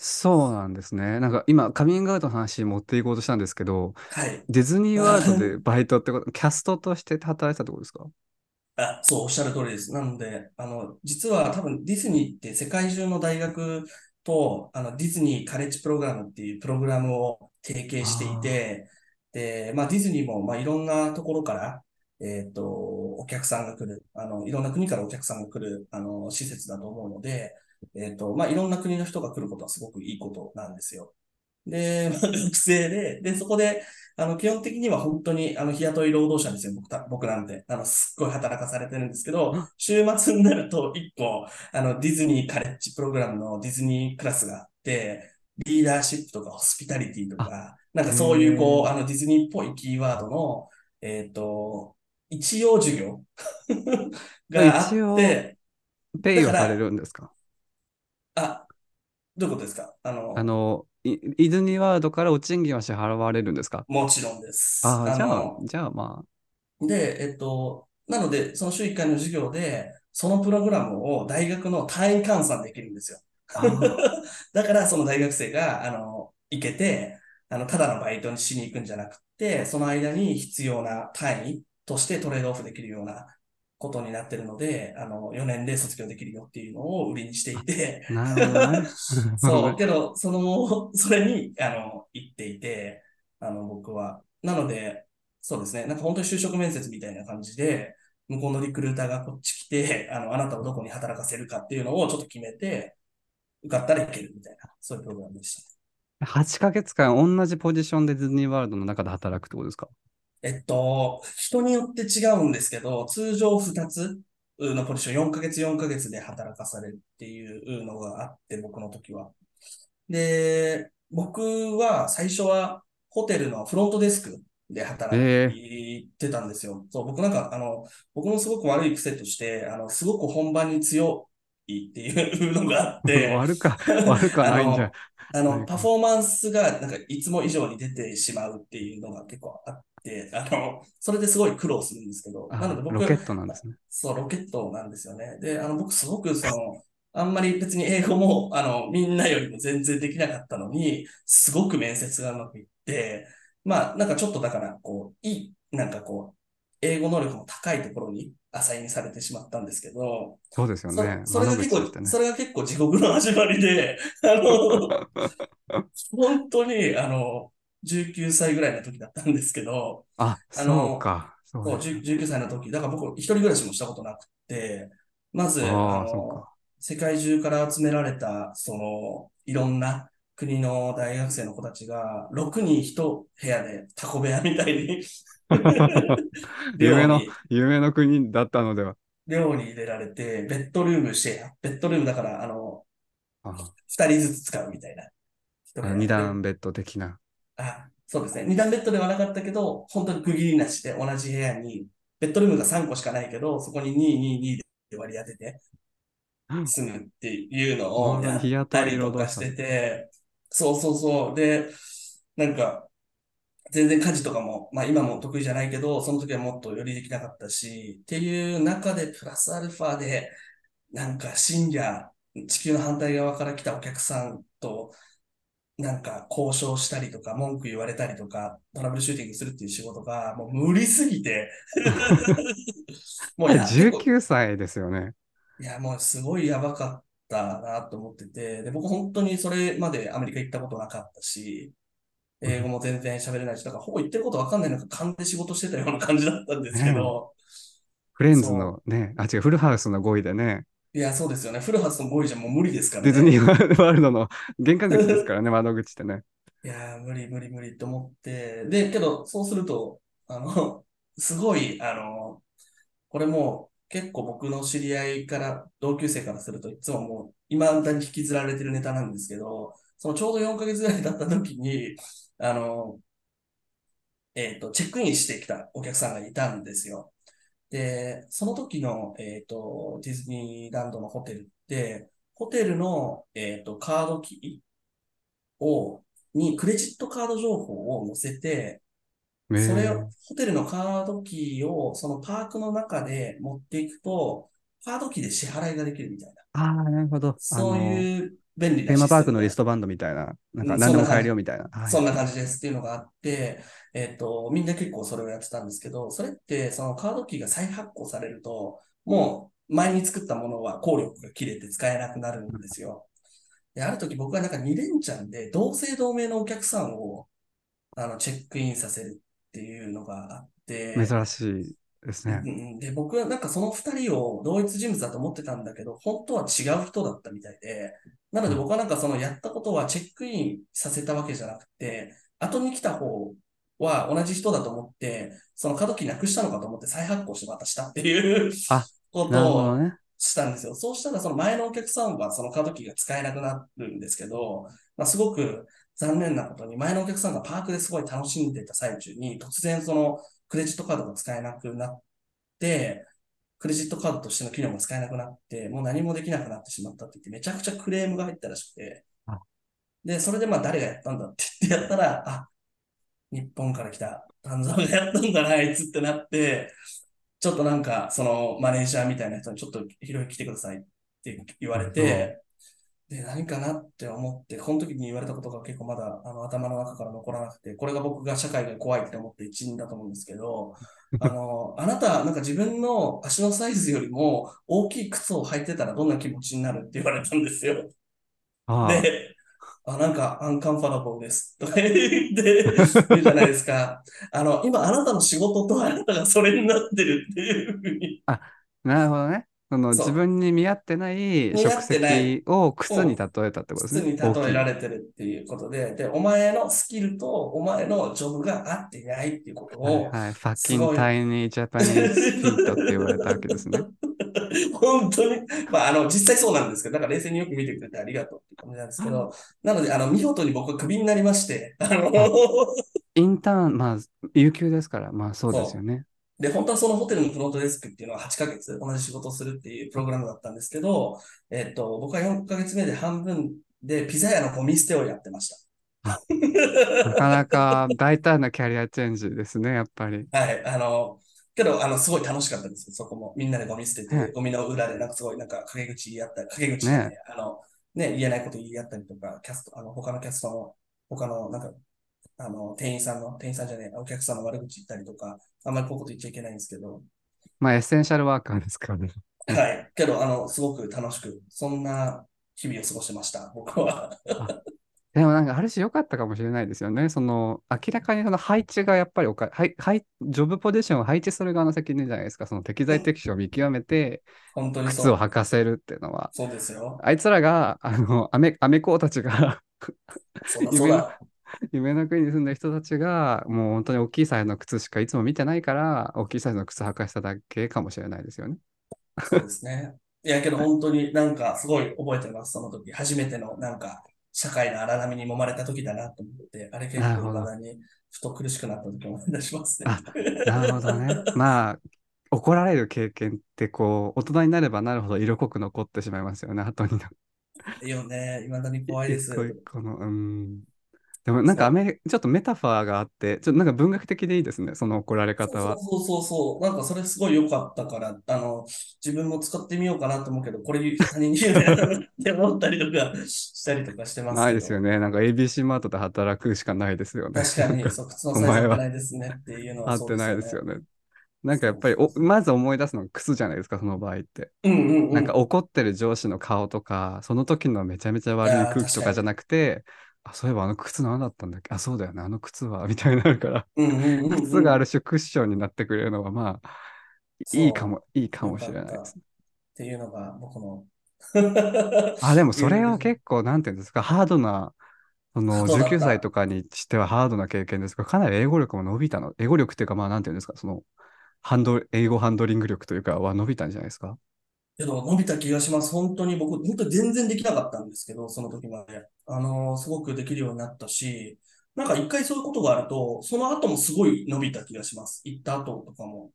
そうなんですね。なんか今、カミングアウトの話に持っていこうとしたんですけど、はい。ディズニーワールドで バイトってこと、キャストとして働いてたってことですか？あ、そう、おっしゃる通りです。なので、あの、実は多分ディズニーって世界中の大学と、あの、ディズニーカレッジプログラムっていうプログラムを提携していて、で、まあ、ディズニーも、まあ、いろんなところから、えっと、お客さんが来る、あの、いろんな国からお客さんが来る、あの、施設だと思うので、えっと、まあ、いろんな国の人が来ることはすごくいいことなんですよ。で、まあ、学生で、で、そこで、あの、基本的には本当に、あの、日雇い労働者ですよ、僕た、僕なんて。あの、すっごい働かされてるんですけど、週末になると、一個、あの、ディズニーカレッジプログラムのディズニークラスがあって、リーダーシップとかホスピタリティとか、なんかそういう、こう、あの、ディズニーっぽいキーワードの、えっと、一応授業 があって、ペイをされるんですか？あ、どういうことですか？あの、あの、いディズニーワールドからお賃金は支払われるんですか？もちろんです。ああ、じゃあの、じゃあまで、えっと、なので、その週1回の授業で、そのプログラムを大学の単位換算できるんですよ。あ。あ だから、その大学生が、あの、行けて、あの、ただのバイトにしに行くんじゃなくて、その間に必要な単位としてトレードオフできるようなことになってるので、あの、4年で卒業できるよっていうのを売りにしていて、なるほどね。そう、けど、その、それに、あの、行っていて、あの、僕は。なので、そうですね、なんか本当に就職面接みたいな感じで、向こうのリクルーターがこっち来て、あの、あなたをどこに働かせるかっていうのをちょっと決めて、受かったらいけるみたいな、そういうプログラムでした。8ヶ月間同じポジションでディズニーワールドの中で働くってことですか？えっと、人によって違うんですけど、通常2つのポジション、4ヶ月4ヶ月で働かされるっていうのがあって、僕の時は。で、僕は最初はホテルのフロントデスクで働いてたんですよ。そう、僕なんか、あの、僕のすごく悪い癖として、あの、すごく本番に強いっていうのがあって、悪か、悪かないんじゃ。あの、パフォーマンスが、なんか、いつも以上に出てしまうっていうのが結構あって、あの、それですごい苦労するんですけど、あなので僕、ロケットなんですね。そう、ロケットなんですよね。で、あの、僕すごくその、あんまり別に英語も、あの、みんなよりも全然できなかったのに、すごく面接がうまくいって、まあ、なんかちょっとだから、こう、いい、なんかこう、英語能力も高いところにアサインされてしまったんですけど、そうですよそね。それが結構、ねそれが結構地獄の始まりで、あの、本当に、あの、19歳ぐらいの時だったんですけど、あ、あのそうか。そうね10 19歳の時、だから僕一人暮らしもしたことなくて、まず、あの。世界中から集められた、その、いろんな国の大学生の子たちが、6人1部屋でタコ部屋みたいに 夢の夢の国だったのでは。寮に入れられて、ベッドルームシェア、ベッドルームだから、あの、あ2人ずつ使うみたいな。二段ベッド的な。あ、そうですね。二段ベッドではなかったけど、本当に区切りなしで同じ部屋に、ベッドルームが3個しかないけど、そこに2、2、2で割り当てて住むっていうのをやったりとかしてて、そうそうそう。で、なんか、全然家事とかも、まあ今も得意じゃないけど、その時はもっとよりできなかったし、っていう中でプラスアルファで、なんか深夜、地球の反対側から来たお客さんと、なんか交渉したりとか、文句言われたりとか、トラブルシューティングするっていう仕事が、もう無理すぎて、もうや結構19歳ですよね。いや、もうすごいやばかったなと思ってて、で、僕本当にそれまでアメリカ行ったことなかったし、英語も全然喋れないし、だからほぼ言ってることわかんないなんか勘で仕事してたような感じだったんですけど、フレンズのね、あ、違う、フルハウスの5位でね、いや、そうですよね。フルハウスの5位じゃもう無理ですからディズニね。ーワールドの玄関口ですからね、窓口ってね。いやー、無理無理無理と思って、で、けど、そうすると、あの、すごい、あの、これも結構僕の知り合いから、同級生からするといつももう、未だに引きずられてるネタなんですけど、そのちょうど4ヶ月ぐらい経った時に、あの、えっと、チェックインしてきたお客さんがいたんですよ。で、その時の、えっと、ディズニーランドのホテルって、ホテルの、えっと、カードキーを、にクレジットカード情報を載せて、ねそれを、ホテルのカードキーをそのパークの中で持っていくと、カードキーで支払いができるみたいな。ああ、なるほど。あそうの、いう便利なテーマパークのリストバンドみたいな、なんかうん何でも買えるよみたいな。はい。そんな感じですっていうのがあって、えっと、みんな結構それをやってたんですけど、それって、そのカードキーが再発行されると、もう前に作ったものは効力が切れて使えなくなるんですよ。で、ある時僕はなんか2連チャンで同姓同名のお客さんを、あの、チェックインさせるっていうのがあって、珍しいですね。うんで、僕はなんかその二人を同一人物だと思ってたんだけど、本当は違う人だったみたいで、なので僕はなんかそのやったことはチェックインさせたわけじゃなくて、後に来た方は同じ人だと思って、そのカードキーなくしたのかと思って再発行して渡したっていう あ ことを。したんですよ。そうしたらその前のお客さんはそのカードキーが使えなくなるんですけど、まあ、すごく残念なことに前のお客さんがパークですごい楽しんでた最中に突然そのクレジットカードが使えなくなって、クレジットカードとしての機能が使えなくなって、もう何もできなくなってしまったって言ってめちゃくちゃクレームが入ったらしくて。あ、で、それでまあ誰がやったんだって言ってやったら、あ、日本から来た丹沢がやったんだな、あいつってなって、ちょっとなんか、そのマネージャーみたいな人にちょっとひろゆき来てくださいって言われて、で、何かなって思って、この時に言われたことが結構まだあの頭の中から残らなくて、これが僕が社会が怖いって思って一因だと思うんですけど、あの、あなた、なんか自分の足のサイズよりも大きい靴を履いてたらどんな気持ちになるって言われたんですよ。ああで、あ、なんか、アンカンファラボーです。とか言って、言うじゃないですか。あの、今、あなたの仕事とあなたがそれになってるっていうふうに。なるほどね。そのそう自分に見合ってない見合職ってない責を靴に例えたってことですね。靴に例えられれてるっていうことで、で、お前のスキルとお前のジョブが合っていないっていうことを、はいはい。ファッキンすごいタイニージャパニーズフィットって言われたわけですね。本当に。まあ、あの、実際そうなんですけど、だから冷静によく見てくれてありがとうって感じなんですけど、なので、あの、見事に僕はクビになりまして、あの、インターン、まあ、有給ですから、まあそうですよね。で、本当はそのホテルのフロントデスクっていうのは8ヶ月同じ仕事をするっていうプログラムだったんですけど、えっと、僕は4ヶ月目で半分でピザ屋のゴミ捨てをやってました。なかなか 大胆なキャリアチェンジですね、やっぱり。はい。あの、けど、あの、すごい楽しかったですよ、そこも。みんなでゴミ捨てて、ねゴミの裏で、なんかすごい、なんか、陰口言い合ったり、陰口じゃないねあの、ね、言えないこと言い合ったりとか、キャスト、あの、他のキャストの、他の、なんか、あの、店員さんの、店員さんじゃねえ、お客さんの悪口言ったりとか、あんまりこういうこと言っちゃいけないんですけど、まあエッセンシャルワーカーですからね。はい。けど、あの、すごく楽しく、そんな日々を過ごしてました、僕は。でもなんかある種良かったかもしれないですよね。その明らかにその配置がやっぱりおか、はい、はい、ジョブポジションを配置する側の責任じゃないですか。その適材適所を見極めて本当に。靴を履かせるっていうのは。そうですよ。あいつらが、あの、アメ、アメコたちが。夢の国に住んでる人たちが、もう本当に大きいサイズの靴しかいつも見てないから、大きいサイズの靴履かせただけかもしれないですよね。そうですね。いや、けど本当になんかすごい覚えてます、その時。初めてのなんか、社会の荒波に揉まれた時だなと思って、あれ結構体にふと苦しくなった時思い出しますね。あなるほどね。まあ、怒られる経験って、こう、大人になればなるほど色濃く残ってしまいますよね、後に。いいよね、未だに怖いです一。個一個の、うん。でもなんかアメリちょっとメタファーがあって、ちょっとなんか文学的でいいですね、その怒られ方は。そうそうそう。なんかそれすごい良かったから、あの、自分も使ってみようかなと思うけど、これ他人に言って思ったりとか したりとかしてます。ないですよね。なんか ABC マートで働くしかないですよね。確かに、そう、靴のサイズないですねっていうのは合って。ないですよね。なんかやっぱりお、まず思い出すのが靴じゃないですか、その場合って。うんうんうん。なんか怒ってる上司の顔とか、その時のめちゃめちゃ悪い空気とかじゃなくて、あ、そういえばあの靴何だったんだっけ？あ、そうだよね、あの靴は、みたいになるから、靴がある種クッションになってくれるのは、まあ、いいかも、いいかもしれないです。っていうのが僕の。あ、でもそれは結構、なんていうんですか、ハードな、そのそうだった19歳とかにしてはハードな経験ですが、かなり英語力も伸びたの。英語力っていうか、まあ、なんていうんですか、その、ハンド、英語ハンドリング力というかは伸びたんじゃないですか？けど、伸びた気がします。本当に僕、本当に全然できなかったんですけど、その時まで。あのーすごくできるようになったし、なんか一回そういうことがあると、その後もすごい伸びた気がします。行った後とかも。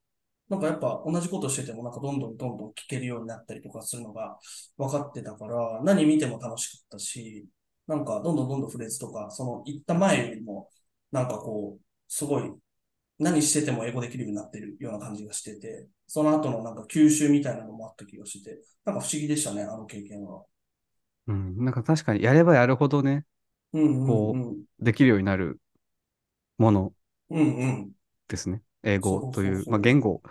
なんかやっぱ同じことしてても、なんかどんどんどんどん聞けるようになったりとかするのが分かってたから、何見ても楽しかったし、なんかどんどんどんどんフレーズとか、その行った前よりも、なんかこう、すごい何してても英語できるようになってるような感じがしてて、その後のなんか吸収みたいなのもあった気がしてて、なんか不思議でしたね、あの経験は。うん。なんか確かにやればやるほどね、うんこうんうん。できるようになるものうんうん。ですね。英語という、そうそうそうまあ言語、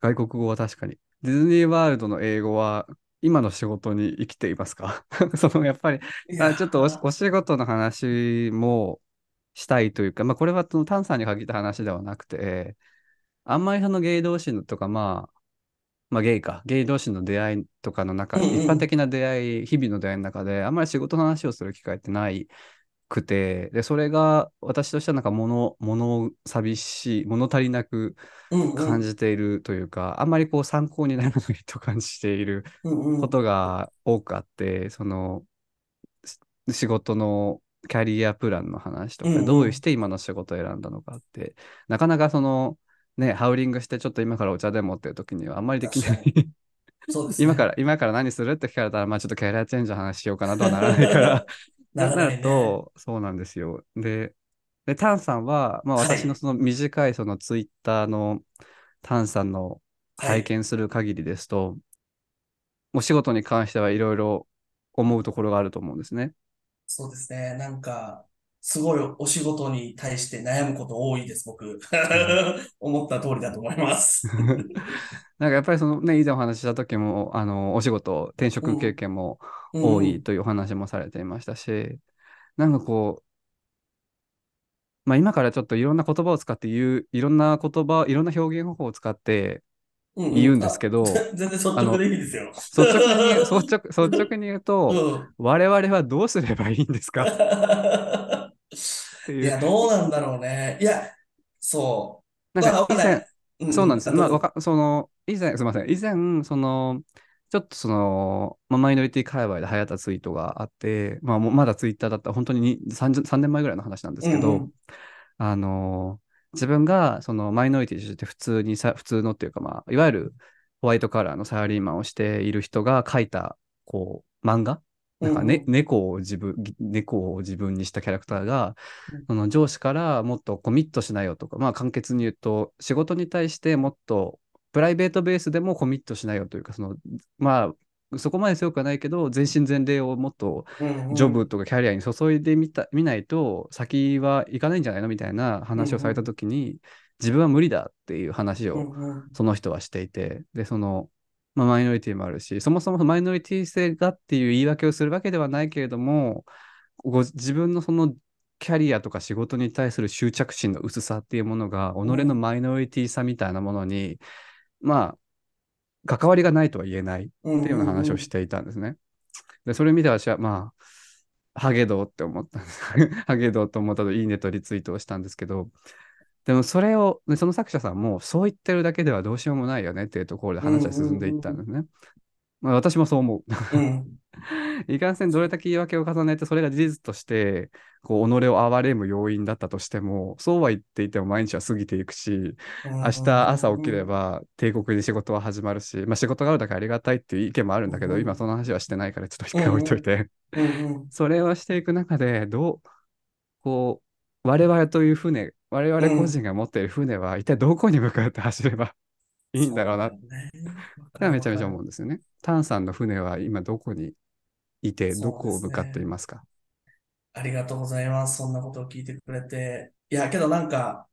外国語は確かに。ディズニーワールドの英語は今の仕事に生きていますか？そのやっぱりあちょっとお仕事の話もしたいというか、まあ、これはそのタンさんに限った話ではなくて、あんまりそのゲイ同士のとか、まあ、まあゲイか、ゲイ同士の出会いとかの中、一般的な出会い、日々の出会いの中で、あんまり仕事の話をする機会ってないくて、で、それが私としてはなんか物、物寂しい、物足りなく感じているというか、あんまりこう参考にならないと感じていることが多くあって、そのし仕事のキャリアプランの話とか、うんうんどうして今の仕事を選んだのかって、なかなかその、ね、ハウリングしてちょっと今からお茶でもっていう時にはあんまりできな確い。そうですね。今から、今から何するって聞かれたら、まあちょっとキャリアチェンジの話しようかなとはならないから、なるね。と、そうなんですよ。で、で、タンさんは、まあはい私のその短いそのツイッターのタンさんのはい拝見する限りですと、お仕事に関してはいろいろ思うところがあると思うんですね。そうですね。なんか、すごいお仕事に対して悩むこと多いです、僕。思った通りだと思います。なんかやっぱりそのね、以前お話しした時も、あの、お仕事、転職経験も多いというお話もされていましたし、なんかこう、まあ今からちょっといろんな言葉を使って言う、いろんな言葉、いろんな表現方法を使ってうん言うんですけど、あ 全然率直でいいですよ。率直に率直、率直に言うと、うん我々はどうすればいいんですか？いや、どうなんだろうね。いや、そう。なんか以前、うんそうなんですよ。まあ、わか、その、以前、すみません。以前、その、ちょっとその、まあ、マイノリティ界隈で流行ったツイートがあって、まあ、まだツイッターだったら本当にに 30, 3年前ぐらいの話なんですけど、うんうんあの、自分がそのマイノリティとして普通にさ、普通のっていうか、まあ、いわゆるホワイトカラーのサラリーマンをしている人が書いた、こう、漫画？なんか、ねうん猫を自分、猫を自分にしたキャラクターがうん、その上司からもっとコミットしなよとか、まあ簡潔に言うと、仕事に対してもっとプライベートベースでもコミットしなよというか、その、まあ、そこまで強くはないけど、全身全霊をもっとうんうん。ジョブとかキャリアに注いでみた、見ないと先はいかないんじゃないのみたいな話をされたときに、自分は無理だっていう話をうんうん。その人はしていて、で、その、まあ、マイノリティもあるし、そもそもマイノリティ性がっていう言い訳をするわけではないけれども、ご自分のそのキャリアとか仕事に対する執着心の薄さっていうものが、己のマイノリティさみたいなものに、まあ、関わりがないとは言えないっていうような話をしていたんですね。で、それ見て私は、まあ、ハゲドって思ったんです。ハゲドと思ったといいねとリツイートをしたんですけど、でもそれを、でその作者さんもそう言ってるだけではどうしようもないよねっていうところで話は進んでいったんですね。まあ、私もそう思う。うん。いかんせんどれだけ言い訳を重ねてそれが事実としてこう己を憐れむ要因だったとしてもそうは言っていても毎日は過ぎていくし明日朝起きれば帝国に仕事は始まるし、まあ、仕事があるだけありがたいっていう意見もあるんだけどうん。今その話はしてないからちょっと一回置いといて。それをしていく中でどうこう我々という船我々個人が持っている船は一体どこに向かって走ればいいんだろうなねめちゃめちゃ思うんですよね。タンさんの船は今どこにいて、どこを向かっていますか？ありがとうございます。そんなことを聞いてくれて。いや、けどなんか、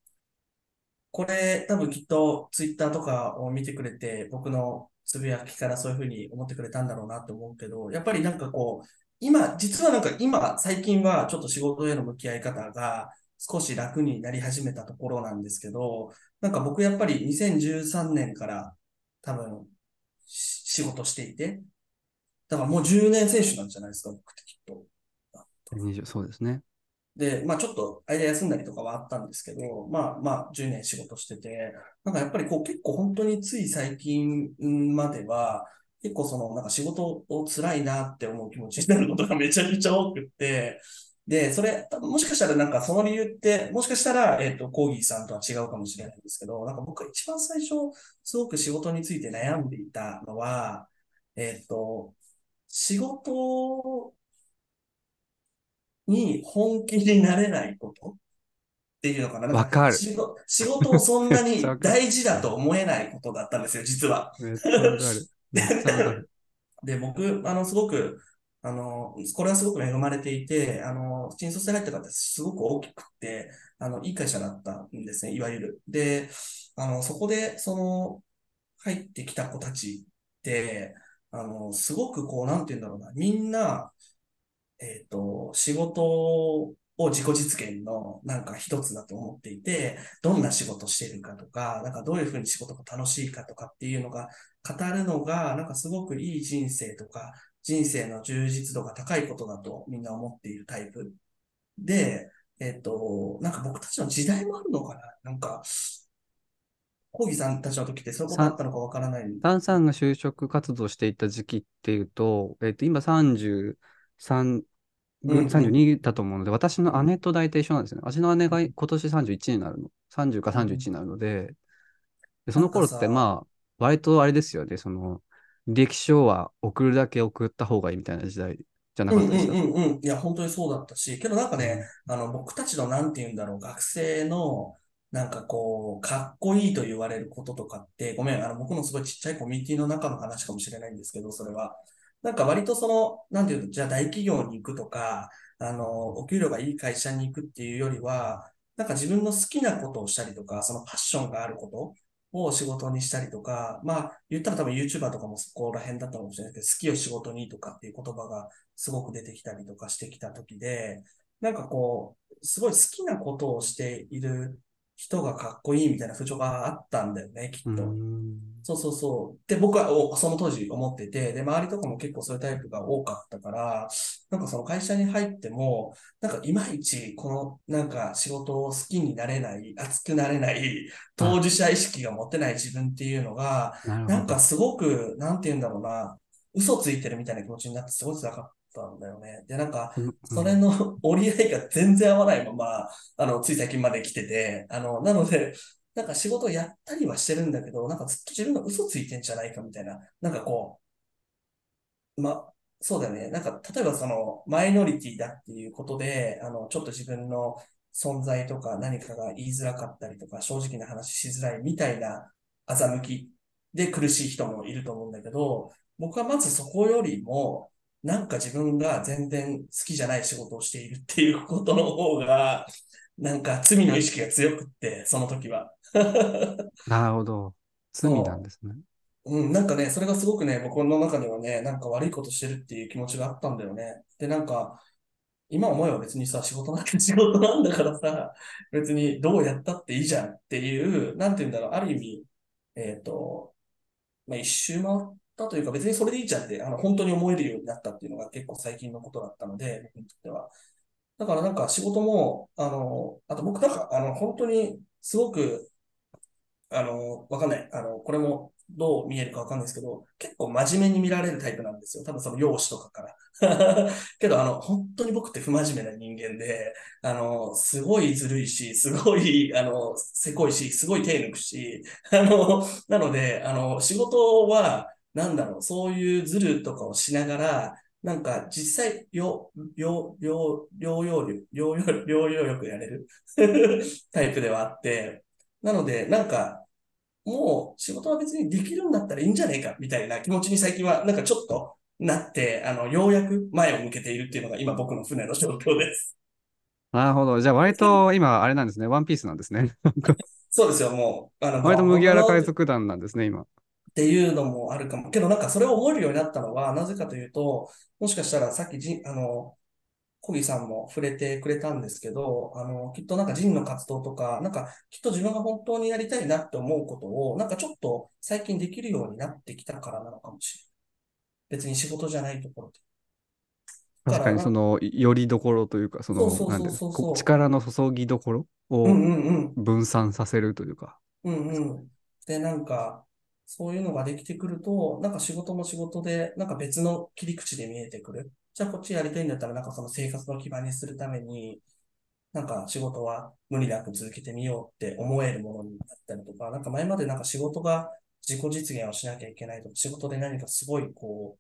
これ多分きっとツイッターとかを見てくれて、僕のつぶやきからそういうふうに思ってくれたんだろうなと思うけど、やっぱりなんかこう、今、実はなんか今、最近はちょっと仕事への向き合い方が少し楽になり始めたところなんですけど、なんか僕やっぱり2013年から多分し仕事していて、だからもう10年選手なんじゃないですか、僕ってきっと。20そうですね。で、まあちょっと間休んだりとかはあったんですけど、まあまあ10年仕事してて、なんかやっぱりこう結構本当につい最近までは、結構そのなんか仕事を辛いなって思う気持ちになることがめちゃくちゃ多くって、で、それ、もしかしたらなんかその理由って、もしかしたら、えっと、コーギーさんとは違うかもしれないんですけど、なんか僕が一番最初、すごく仕事について悩んでいたのは、えっと、仕事に本気になれないことっていうのかな。わかる仕事、仕事をそんなに 大事だと思えないことだったんですよ、実は。で、僕、あの、すごく、あの、これはすごく恵まれていて、あの、新卒で入った方すごく大きくて、あの、いい会社だったんですね、いわゆる。で、あの、そこで、その、入ってきた子たちって、あの、すごくこう、なんて言うんだろうな、みんな、えっと、仕事を自己実現のなんか一つだと思っていて、どんな仕事してるかとか、なんかどういうふうに仕事が楽しいかとかっていうのが語るのが、なんかすごくいい人生とか、人生の充実度が高いことだとみんな思っているタイプ。で、えっと、なんか僕たちの時代もあるのかな？なんか、コーギーさんたちの時ってそういうことあったのかわからない。ダンさんが就職活動していた時期っていうと、えっと、今33、うんうん32だと思うので、私の姉と大体一緒なんですね。私の姉が今年31になるの。30か31になるので、でその頃ってまあ、割とあれですよね、その、履歴書は送るだけ送った方がいいみたいな時代じゃなうんうんかったですか？うんうん。いや、本当にそうだったし、けどなんかね、あの、僕たちのなんて言うんだろう、学生の、なんかこう、かっこいいと言われることとかって、ごめん、あの、僕のすごいちっちゃいコミュニティの中の話かもしれないんですけど、それは。なんか割とその、なんていうの、じゃあ大企業に行くとか、あの、お給料がいい会社に行くっていうよりは、なんか自分の好きなことをしたりとか、そのパッションがあることを仕事にしたりとか、まあ、言ったら多分 YouTuber とかもそこら辺だったかもしれないですけど、好きを仕事にとかっていう言葉がすごく出てきたりとかしてきた時で、なんかこう、すごい好きなことをしている人がかっこいいみたいな風潮があったんだよね、きっうと。んそうそうそう。で、僕はおその当時思ってて、で、周りとかも結構そういうタイプが多かったから、なんかその会社に入っても、なんかいまいちこのなんか仕事を好きになれない、熱くなれない、当事者意識が持てない自分っていうのが、なんか。すごく、なんて言うんだろうな、嘘ついてるみたいな気持ちになってすごい辛かったんだよね。で、なんか、うんそれの 折り合いが全然合わないまま、あの、つい最近まで来てて、あの、なので、なんか仕事をやったりはしてるんだけど、なんかずっと自分が嘘ついてんじゃないかみたいな、なんかこう、ま、そうだよね。なんか、例えばその、マイノリティだっていうことで、あの、ちょっと自分の存在とか何かが言いづらかったりとか、正直な話しづらいみたいな欺きで苦しい人もいると思うんだけど、僕はまずそこよりも、なんか自分が全然好きじゃない仕事をしているっていうことの方が、なんか罪の意識が強くって、その時は。なるほど。罪なんですね。うん、なんかね、それがすごくね、僕の中にはね、なんか悪いことしてるっていう気持ちがあったんだよね。で、なんか、今思えば別にさ、仕事なんて仕事なんだからさ、別にどうやったっていいじゃんっていう、なんて言うんだろう、ある意味、えっと、まあ、一周回ったというか、別にそれでいいじゃんって、あの、本当に思えるようになったっていうのが結構最近のことだったので、僕にとっては。だからなんか仕事も、あの、あと僕なんか、あの、本当にすごく、あの、わかんない。あの、これもどう見えるかわかんないですけど、結構真面目に見られるタイプなんですよ。多分その容姿とかから。けど、あの、本当に僕って不真面目な人間で、あの、すごいずるいし、すごい、あの、せこいし、すごい手抜くし、あの、なので、あの、仕事は、なんだろう、そういうズルとかをしながら、なんか実際、よ、よ、よ、療養力、療養、療養力やれる タイプではあって、なので、なんか、もう仕事は別にできるんだったらいいんじゃねえか、みたいな気持ちに最近はなんかちょっとなって、あの、ようやく前を向けているっていうのが今僕の船の状況です。なるほど。じゃあ割と今、あれなんですね。ワンピースなんですね。そうですよ、もう。あの、割と麦わら海っ賊団なんですね、今。ていうのもあるかも。けどなんかそれを思えるようになったのは、なぜかというと、もしかしたらさっきじ、あの、小木さんも触れてくれたんですけど、あの、きっとなんか人の活動とか、なんかきっと自分が本当にやりたいなって思うことを、なんかちょっと最近できるようになってきたからなのかもしれない。別に仕事じゃないところで。確かにその、よりどころというか、その、力の注ぎどころをうんうんうん。分散させるというか。うんうん。で、なんか、そういうのができてくると、なんか仕事も仕事で、なんか別の切り口で見えてくる。じゃあこっちやりたいんだったら、なんかその生活の基盤にするために、なんか仕事は無理なく続けてみようって思えるものになったりとか、なんか前までなんか仕事が自己実現をしなきゃいけないとか、仕事で何かすごいこう、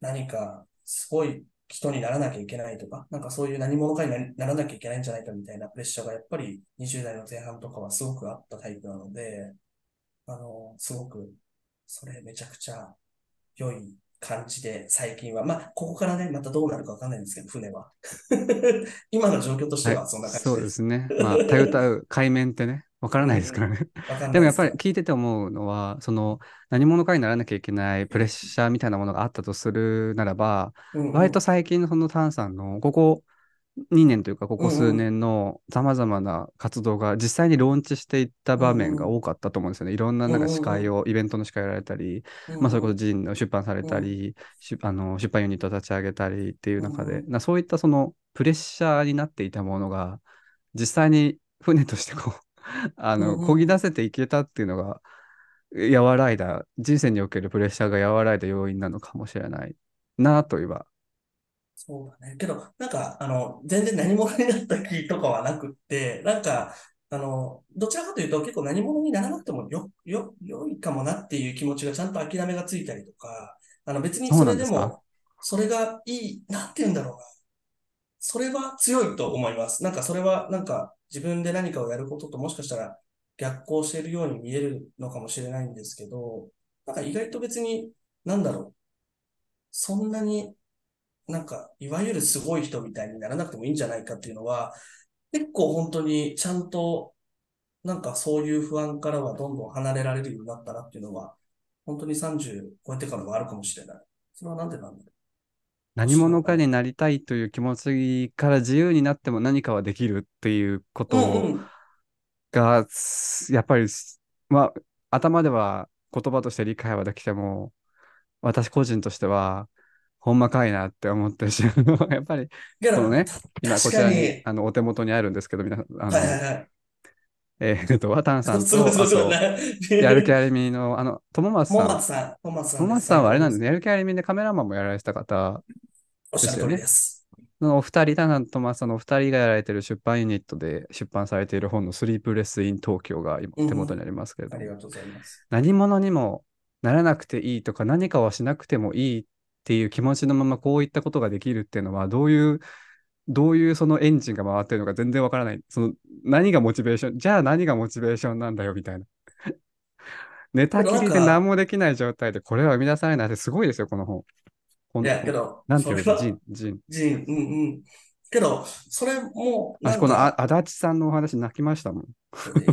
何かすごい人にならなきゃいけないとか、なんかそういう何者かにならなきゃいけないんじゃないかみたいなプレッシャーがやっぱり20代の前半とかはすごくあったタイプなので、あの、すごく、それめちゃくちゃ良い感じで、最近は。まあ、ここからね、またどうなるかわかんないんですけど、船は。今の状況としてはそんな感じそうで。ですすね。まあ、たゆたう海面ってね、わからないですからね。でもやっぱりす聞いてて思うのは、その何者かにならなきゃいけないプレッシャーみたいなものがあったとするならば、うんうん割と最近のそのタンさんのここ2年というかここ数年のさまざまな活動が実際にローンチしていった場面が多かったと思うんですよね。いろんななんか司会を、イベントの司会をやられたり、まあそれこそジンの出版されたり、しあの出版ユニットを立ち上げたりっていう中で、うん。なそういったそのプレッシャーになっていたものが実際に船としてこう あの、うんうん。漕ぎ出せていけたっていうのが和らいだ人生におけるプレッシャーが和らいだ要因なのかもしれないなといえばそうだね。けど、なんか、あの、全然何者になった気とかはなくって、なんか、あの、どちらかというと結構何者にならなくてもよ、よ、良いかもなっていう気持ちがちゃんと諦めがついたりとか、あの別にそれでも、それがいい、なんて言うんだろうな。それは強いと思います。なんかそれは、なんか自分で何かをやることともしかしたら逆行しているように見えるのかもしれないんですけど、なんか意外と別に、なんだろう。そんなになんか、いわゆるすごい人みたいにならなくてもいいんじゃないかっていうのは、結構本当にちゃんと、なんかそういう不安からはどんどん離れられるようになったなっていうのは、本当に30超えてからはあるかもしれない。それはなんでなんだろ何者かになりたいという気持ちから自由になっても何かはできるっていうこう。うんとうん。が、すやっぱり、まあ、頭では言葉として理解はできても、私個人としては、ほんまかいなって思ってしまうやっぱり、けどこのね、今こちらににあのお手元にあるんですけど、皆さん、あの、はいはいはい。えーっと、ワタンさんと、やる気ありみの、あの、友松モさん、マツさん、モマツさん友です。松さんはあれなんですね、やる気ありみでカメラマンもやられてた方、おっしゃる通りです。そのお二人、タナとマさんのお二人がやられてる出版ユニットで出版されている本のスリープレスイン東京が今手元にありますけれども、ありがとうございます。何者にもならなくていいとか何かをしなくてもいいっていう気持ちのままこういったことができるっていうのはどういうどういうそのエンジンが回ってるのか全然わからない。その何がモチベーションじゃあ何がモチベーションなんだよみたいな。寝たきりで何もできない状態でこれは生み出されないってすごいですよ、この本。本いや、けど、なんていうの、ジン、ジン。ジン、うんうん。けど、それも、なん私この足立さんのお話泣きましたもん。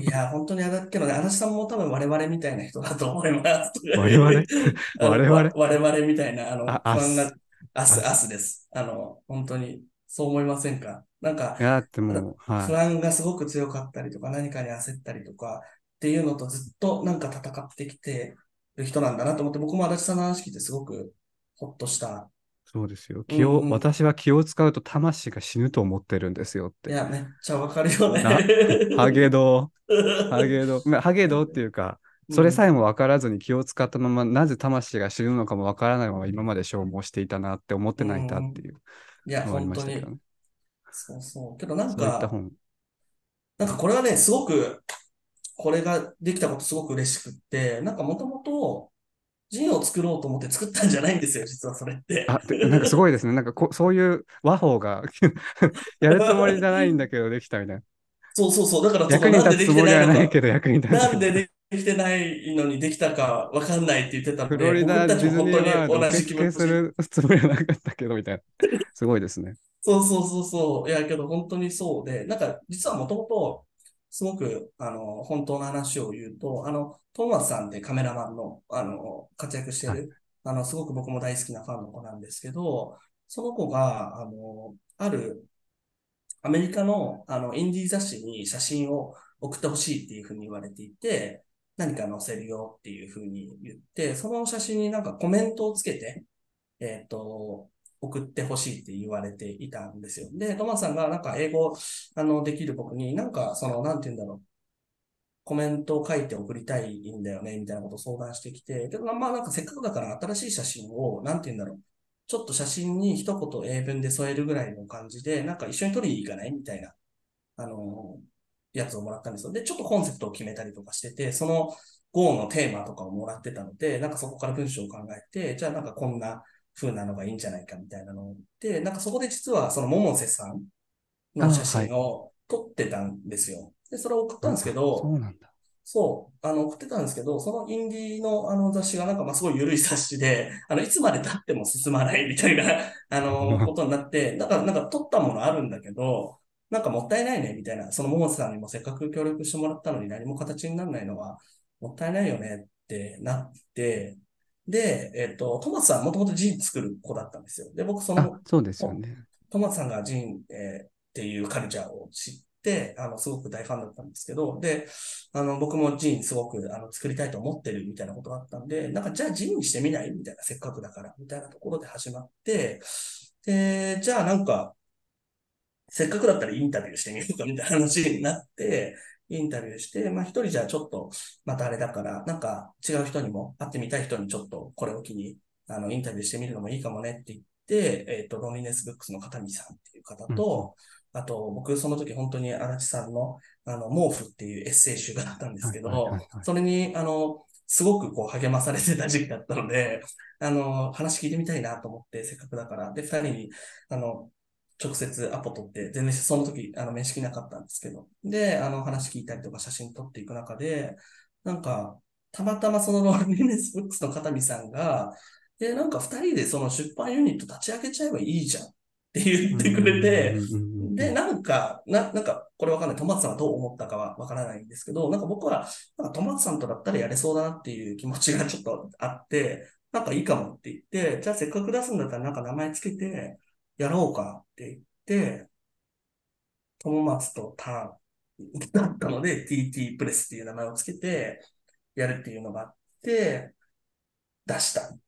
いや、本当にあだ、けどね、足立さんも多分我々みたいな人だと思います。我々？我々？わ我々みたいな、あの、あ不安が、アス、アスアスです。あの、本当に、そう思いませんか？なんかは不安がすごく強かったりとか、何かに焦ったりとかっていうのとずっとなんか戦ってきてる人なんだなと思って、僕も足立さんの話聞いてすごくほっとした。い、そうですよ。気を、うんうん私は気を使うと魂が死ぬと思ってるんですよって。いや、めっちゃわかるよね。なハゲドウ、ハゲドハゲド ウっていうか、それさえも分からずに気を使ったまま、なぜ魂が死ぬのかも分からないまま今まで消耗していたなって思って泣いたっていういや、あり本当にましたけど。ね。そうそう。けどなんか。なんかこれはね、すごく、これができたことすごく嬉しくって、なんかもともと、ジンを作ろうと思って作ったんじゃないんですよ、実はそれって。あ、でなんかすごいですね。なんかこそういう和法が やるつもりじゃないんだけどできたみたいな。そうそうそう。だからそ役に立つつもりはないけど役に立つ。なんでできてないのにできたかわかんないって言ってたので、フロリダディズニーワールド本当に同受付すじ気持ち。るつもりはなかったけどみたいな。すごいですね。そうそうそうそう。いや、けど本当にそうで、なんか実はもともと、すごく、あの、本当の話を言うと、あの、トーマスさんってカメラマンの、あの、活躍してはる、あの、すごく僕も大好きなファンの子なんですけど、その子が、あの、ある、アメリカの、あの、インディー雑誌に写真を送ってほしいっていうふうに言われていて、何か載せるよっていうふうに言って、その写真になんかコメントをつけて、えっと、送ってほしいって言われていたんですよ。で、トマさんがなんか英語、あの、できる僕になんか、その、なんて言うんだろう。コメントを書いて送りたいんだよね、みたいなことを相談してきて、でもまあなんかせっかくだから新しい写真を、なんて言うんだろう。ちょっと写真に一言英文で添えるぐらいの感じで、なんか一緒に撮りに行かない？みたいな、あの、やつをもらったんですよ。で、ちょっとコンセプトを決めたりとかしてて、その GO のテーマとかをもらってたので、なんかそこから文章を考えて、じゃあなんかこんな風なのがいいんじゃないかみたいなので、なんかそこで実はその百瀬さんの写真を撮ってたんですよ。で、それを送ったんですけど、そうなんだ。そう、あの、送ってたんですけど、そのインディーのあの雑誌がなんかまあすごい緩い雑誌で、あの、いつまで経っても進まないみたいな、あの、ことになって、なんか、なんか撮ったものあるんだけど、なんかもったいないね、みたいな。その桃瀬さんにもせっかく協力してもらったのに何も形にならないのはもったいないよねってなって、で、えっと、トマスさんもともとジン作る子だったんですよ。で、僕そのあ、そうですよね。トマスさんがジン、えーっていうカルチャーを知って、あの、すごく大ファンだったんですけど、で、あの、僕もジンすごく、あの、作りたいと思ってるみたいなことがあったんで、なんか、じゃあジンにしてみないみたいな、せっかくだから、みたいなところで始まって、で、じゃあなんか、せっかくだったらインタビューしてみようかみたいな話になって、インタビューして、まあ一人じゃちょっと、またあれだから、なんか違う人にも、会ってみたい人にちょっとこれを機に、あの、インタビューしてみるのもいいかもねって言って、えっ、と、ロンリネスブックスの片見さんっていう方と、あと、僕その時本当に足立さんの、あの、毛布っていうエッセイ集があったんですけどはいはいはいはい、それに、あの、すごくこう励まされてた時期だったので、あの、話聞いてみたいなと思って、せっかくだから。で、二人に、あの、直接アポ取って、全然その時、あの、面識なかったんですけど。で、あの、話聞いたりとか写真撮っていく中で、なんか、たまたまそのロンリ ネスブックスの片見さんが、で、なんか二人でその出版ユニット立ち上げちゃえばいいじゃんって言ってくれて、で、なんか、な、なんか、これわかんない。トマツさんがどう思ったかはわからないんですけど、なんか僕は、なんかトマツさんとだったらやれそうだなっていう気持ちがちょっとあって、なんかいいかもって言って、じゃあせっかく出すんだったらなんか名前つけて、やろうかって言って、友松とターンだったので、TT プレスっていう名前をつけて、やるっていうのがあって、出したっ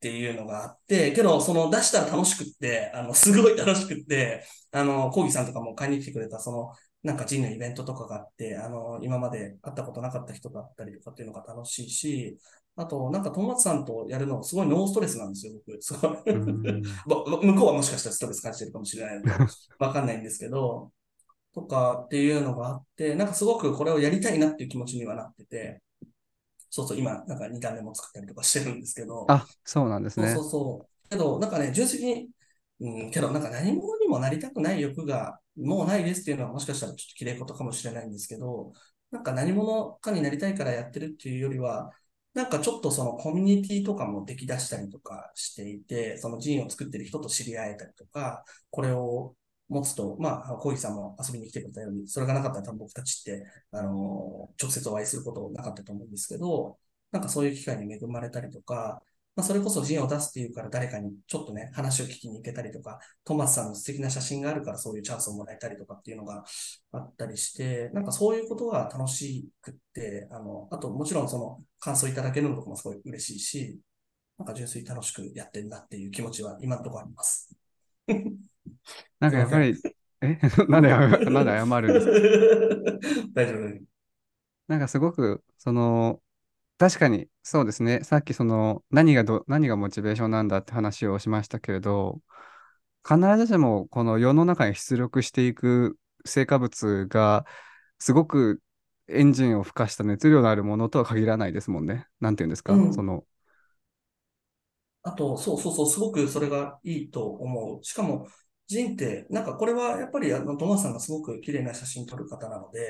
ていうのがあって、けど、その出したら楽しくって、あの、すごい楽しくって、あの、コーギさんとかも買いに来てくれた、その、なんかジンのイベントとかがあって、あの、今まで会ったことなかった人だったりとかっていうのが楽しいし、あと、なんか友達さんとやるのすごいノーストレスなんですよ、僕。すごい。向こうはもしかしたらストレス感じてるかもしれないので、わかんないんですけど、とかっていうのがあって、なんかすごくこれをやりたいなっていう気持ちにはなってて、そうそう、今、なんか2段目も作ったりとかしてるんですけど、あ、そうなんですねそうそ。うそう。けど、なんかね、純粋に、うん、けど、なんか何者にもなりたくない欲がもうないですっていうのはもしかしたらちょっと綺麗事かもしれないんですけど、なんか何者かになりたいからやってるっていうよりは、なんかちょっとそのコミュニティとかも出来出したりとかしていて、そのジンを作ってる人と知り合えたりとか、これを持つと、まあ、コーヒーさんも遊びに来てくれたように、それがなかったら多分僕たちって、あの直接お会いすることなかったと思うんですけど、なんかそういう機会に恵まれたりとか、まあ、それこそジンを出すっていうから誰かにちょっとね、話を聞きに行けたりとか、トマスさんの素敵な写真があるからそういうチャンスをもらえたりとかっていうのがあったりして、なんかそういうことが楽しくって、あの、あともちろんその感想いただけるのとかもすごい嬉しいし、なんか純粋に楽しくやってんなっていう気持ちは今のところあります。なんかやっぱり、え？なんで、なんで謝るんですか？大丈夫。なんかすごく、その、確かにそうですね。さっきその、何がど、何がモチベーションなんだって話をしましたけれど、必ずしもこの世の中に出力していく成果物が、すごくエンジンを付加した熱量のあるものとは限らないですもんね。なんていうんですか、うんその、あと、そうそうそう、すごくそれがいいと思う。しかも、ジンって、なんかこれはやっぱりあの、トマさんがすごく綺麗な写真撮る方なので、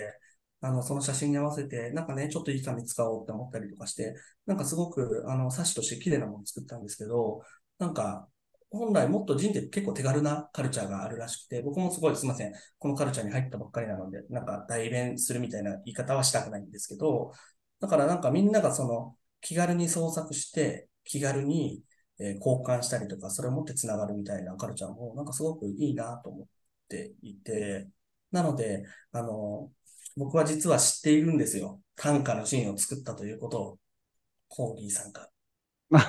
あの、その写真に合わせて、なんかね、ちょっといい紙使おうって思ったりとかして、なんかすごく、あの、冊子として綺麗なものを作ったんですけど、なんか、本来もっとジンって結構手軽なカルチャーがあるらしくて、僕もすごいすいません。このカルチャーに入ったばっかりなので、なんか代弁するみたいな言い方はしたくないんですけど、だからなんかみんながその気軽に創作して、気軽に交換したりとか、それを持ってつながるみたいなカルチャーも、なんかすごくいいなと思っていて、なので、あの、僕は実は知っているんですよ。短歌のシーンを作ったということを、コーギーさんが。ま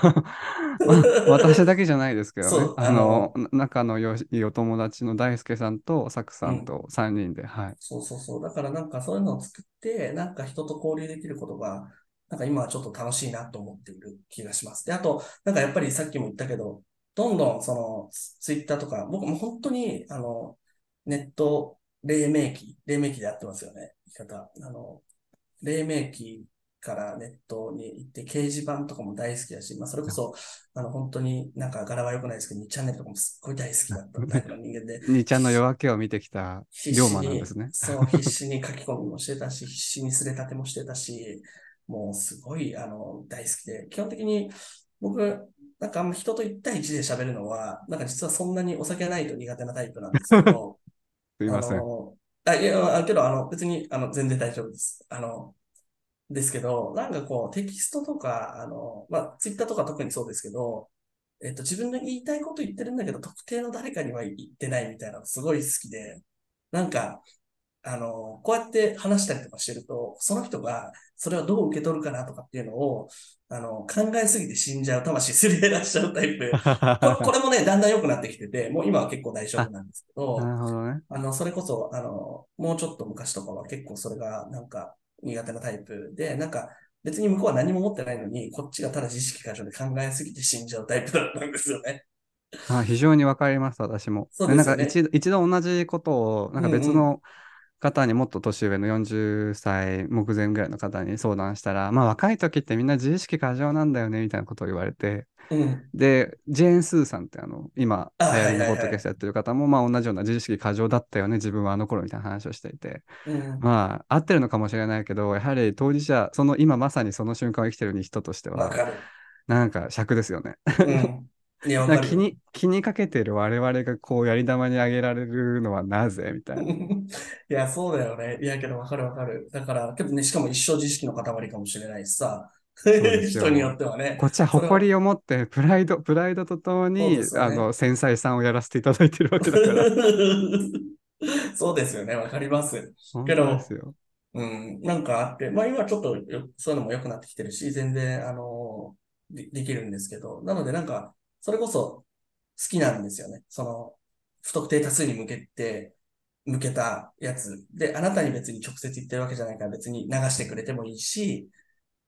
私だけじゃないですけどね。あの、な仲のよしいいお友達の大輔さんとサクさんと3人で、はい。そうそうそう。だからなんかそういうのを作って、なんか人と交流できることが、なんか今はちょっと楽しいなと思っている気がします。で、あと、なんかやっぱりさっきも言ったけど、どんどんそのツイッターとか、僕も本当に、あの、ネット黎明期、黎明期でやってますよね、言い方。あの、黎明期からネットに行って、掲示板とかも大好きだし、まあ、それこそ、あの、本当になんか柄は良くないですけど、2チャンネルとかもすっごい大好きだったタイプの人間で、兄ちゃんの夜明けを見てきた龍馬なんですね。そう、必死に書き込みもしてたし、必死にすれたてもしてたし、もうすごい、あの、大好きで、基本的に僕、なんかあんま人と1対1で喋るのは、なんか実はそんなにお酒ないと苦手なタイプなんですけど、すいません。あ、いや、けど、あの、別に、あの、全然大丈夫です。あの、ですけど、なんかこう、テキストとか、あの、まあ、ツイッターとか特にそうですけど、えっと、自分の言いたいこと言ってるんだけど、特定の誰かには言ってないみたいなのすごい好きで、なんか、あの、こうやって話したりとかしてると、その人がそれをどう受け取るかなとかっていうのを、あの、考えすぎて死んじゃう、魂すり減らしちゃうタイプ。これこれもね、だんだん良くなってきてて、もう今は結構大丈夫なんですけど。あの、それこそ、あの、もうちょっと昔とかは結構それがなんか苦手なタイプで、なんか別に向こうは何も持ってないのに、こっちがただ自意識過剰で考えすぎて死んじゃうタイプだったんですよね。あ非常にわかります、私も。そうですよねなんか一度一度同じことを、なんか別の方にもっと年上の40歳目前ぐらいの方に相談したら、まあ若い時ってみんな自意識過剰なんだよね、みたいなことを言われて、うん。で、ジェーン・スーさんってあの、今、流あ行りのポッドキャストやってる方も、まあ同じような自意識過剰だったよね、自分はあの頃みたいな話をしていて、うん。まあ合ってるのかもしれないけど、やはり当事者、その今まさにその瞬間を生きてる人としては。なんか尺ですよね。うん。いや、気に気にかけてる我々がこうやり玉にあげられるのはなぜみたいな。いや、そうだよね。いや、けどわかるわかる。だから、けどね、しかも一生自意識の塊かもしれないしさ。人によってはね。こっちは誇りを持ってプライド、プライドとともに、ねあの繊細さんをやらせていただいてるわけだから。そうですよね。わかります。本けど。うん、なんかあって、まあ今ちょっとよそういうのも良くなってきてるし、全然、あの、で、できるんですけど、なのでなんか、それこそ好きなんですよね。その、不特定多数に向けて、向けたやつ。で、あなたに別に直接言ってるわけじゃないから別に流してくれてもいいし、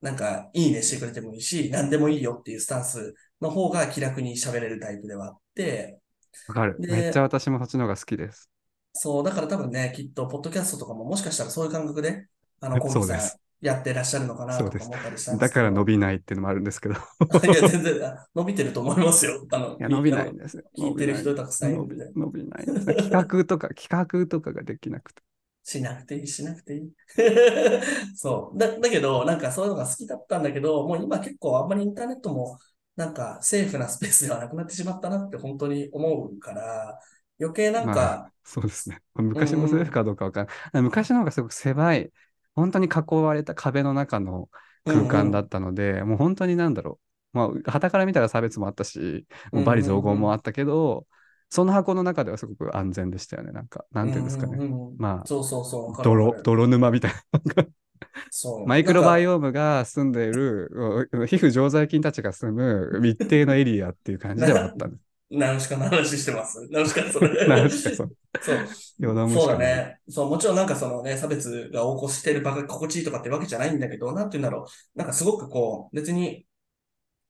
なんか、いいねしてくれてもいいし、何でもいいよっていうスタンスの方が気楽に喋れるタイプではあって、わかる。でめっちゃ私もそっちの方が好きです。そう、だから多分ね、きっと、ポッドキャストとかももしかしたらそういう感覚で、あの、コンビさんやってらっしゃるのかなそうですとか思ったりしたんでだすけど。から伸びないっていうのもあるんですけど。い いや、全然、あ伸びてると思いますよ。あの、や、伸びないんですよ。聞いてる人伸たくさんいるんで、伸びないんですね。企画とか、企画とかができなくて。しなくていい、しなくていい。そう。だ、だけど、なんかそういうのが好きだったんだけど、もう今結構あんまりインターネットも、なんかセーフなスペースではなくなってしまったなって本当に思うから、余計なんまか、そうですね。昔のセーフかどうかわかんない。昔の方がすごく狭い、本当に囲われた壁の中の空間だったので、もう本当になんだろう。まあ、旗から見たら差別もあったし、もう罵詈雑言もあったけど、その箱の中ではすごく安全でしたよね。なんか、なんていうんですかね。うんうんうんまあそうそうそう、泥泥沼みたいな。マイクロバイオオームが住んでいる、う皮膚常在菌たちが住む密閉のエリアっていう感じではあったんです。ナウシカの話してます。ナウシカそれ。なんですか、そう。そう。そう。だね。そう、もちろんなんかそのね、差別が起こしてる場が心地いいとかってわけじゃないんだけど、なんて言うんだろう。なんかすごくこう、別に、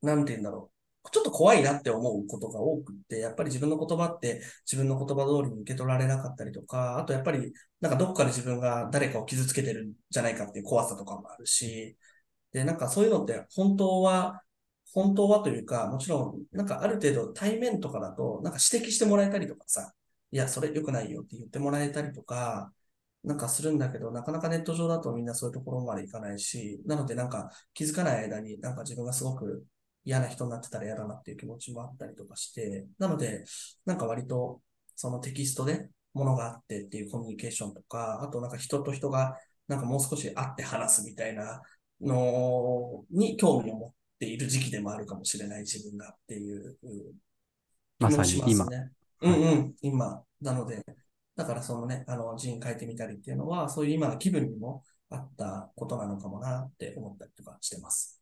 なんて言うんだろう。ちょっと怖いなって思うことが多くって、やっぱり自分の言葉って自分の言葉通りに受け取られなかったりとか、あとやっぱりなんかどこかで自分が誰かを傷つけてるんじゃないかっていう怖さとかもあるし、で、なんかそういうのって本当は、本当はというか、もちろん、なんかある程度対面とかだと、なんか指摘してもらえたりとかさ、いや、それ良くないよって言ってもらえたりとか、なんかするんだけど、なかなかネット上だとみんなそういうところまでいかないし、なのでなんか気づかない間になんか自分がすごく嫌な人になってたら嫌だなっていう気持ちもあったりとかして、なので、なんか割とそのテキストで物があってっていうコミュニケーションとか、あとなんか人と人がなんかもう少し会って話すみたいなのに興味を持っている時期でもあるかもしれない自分がっていううんまさに気もし今ますね。うんうん、今。なので、だからそのね、あの、字に書いてみたりっていうのは、そういう今の気分にもあったことなのかもなって思ったりとかしてます。「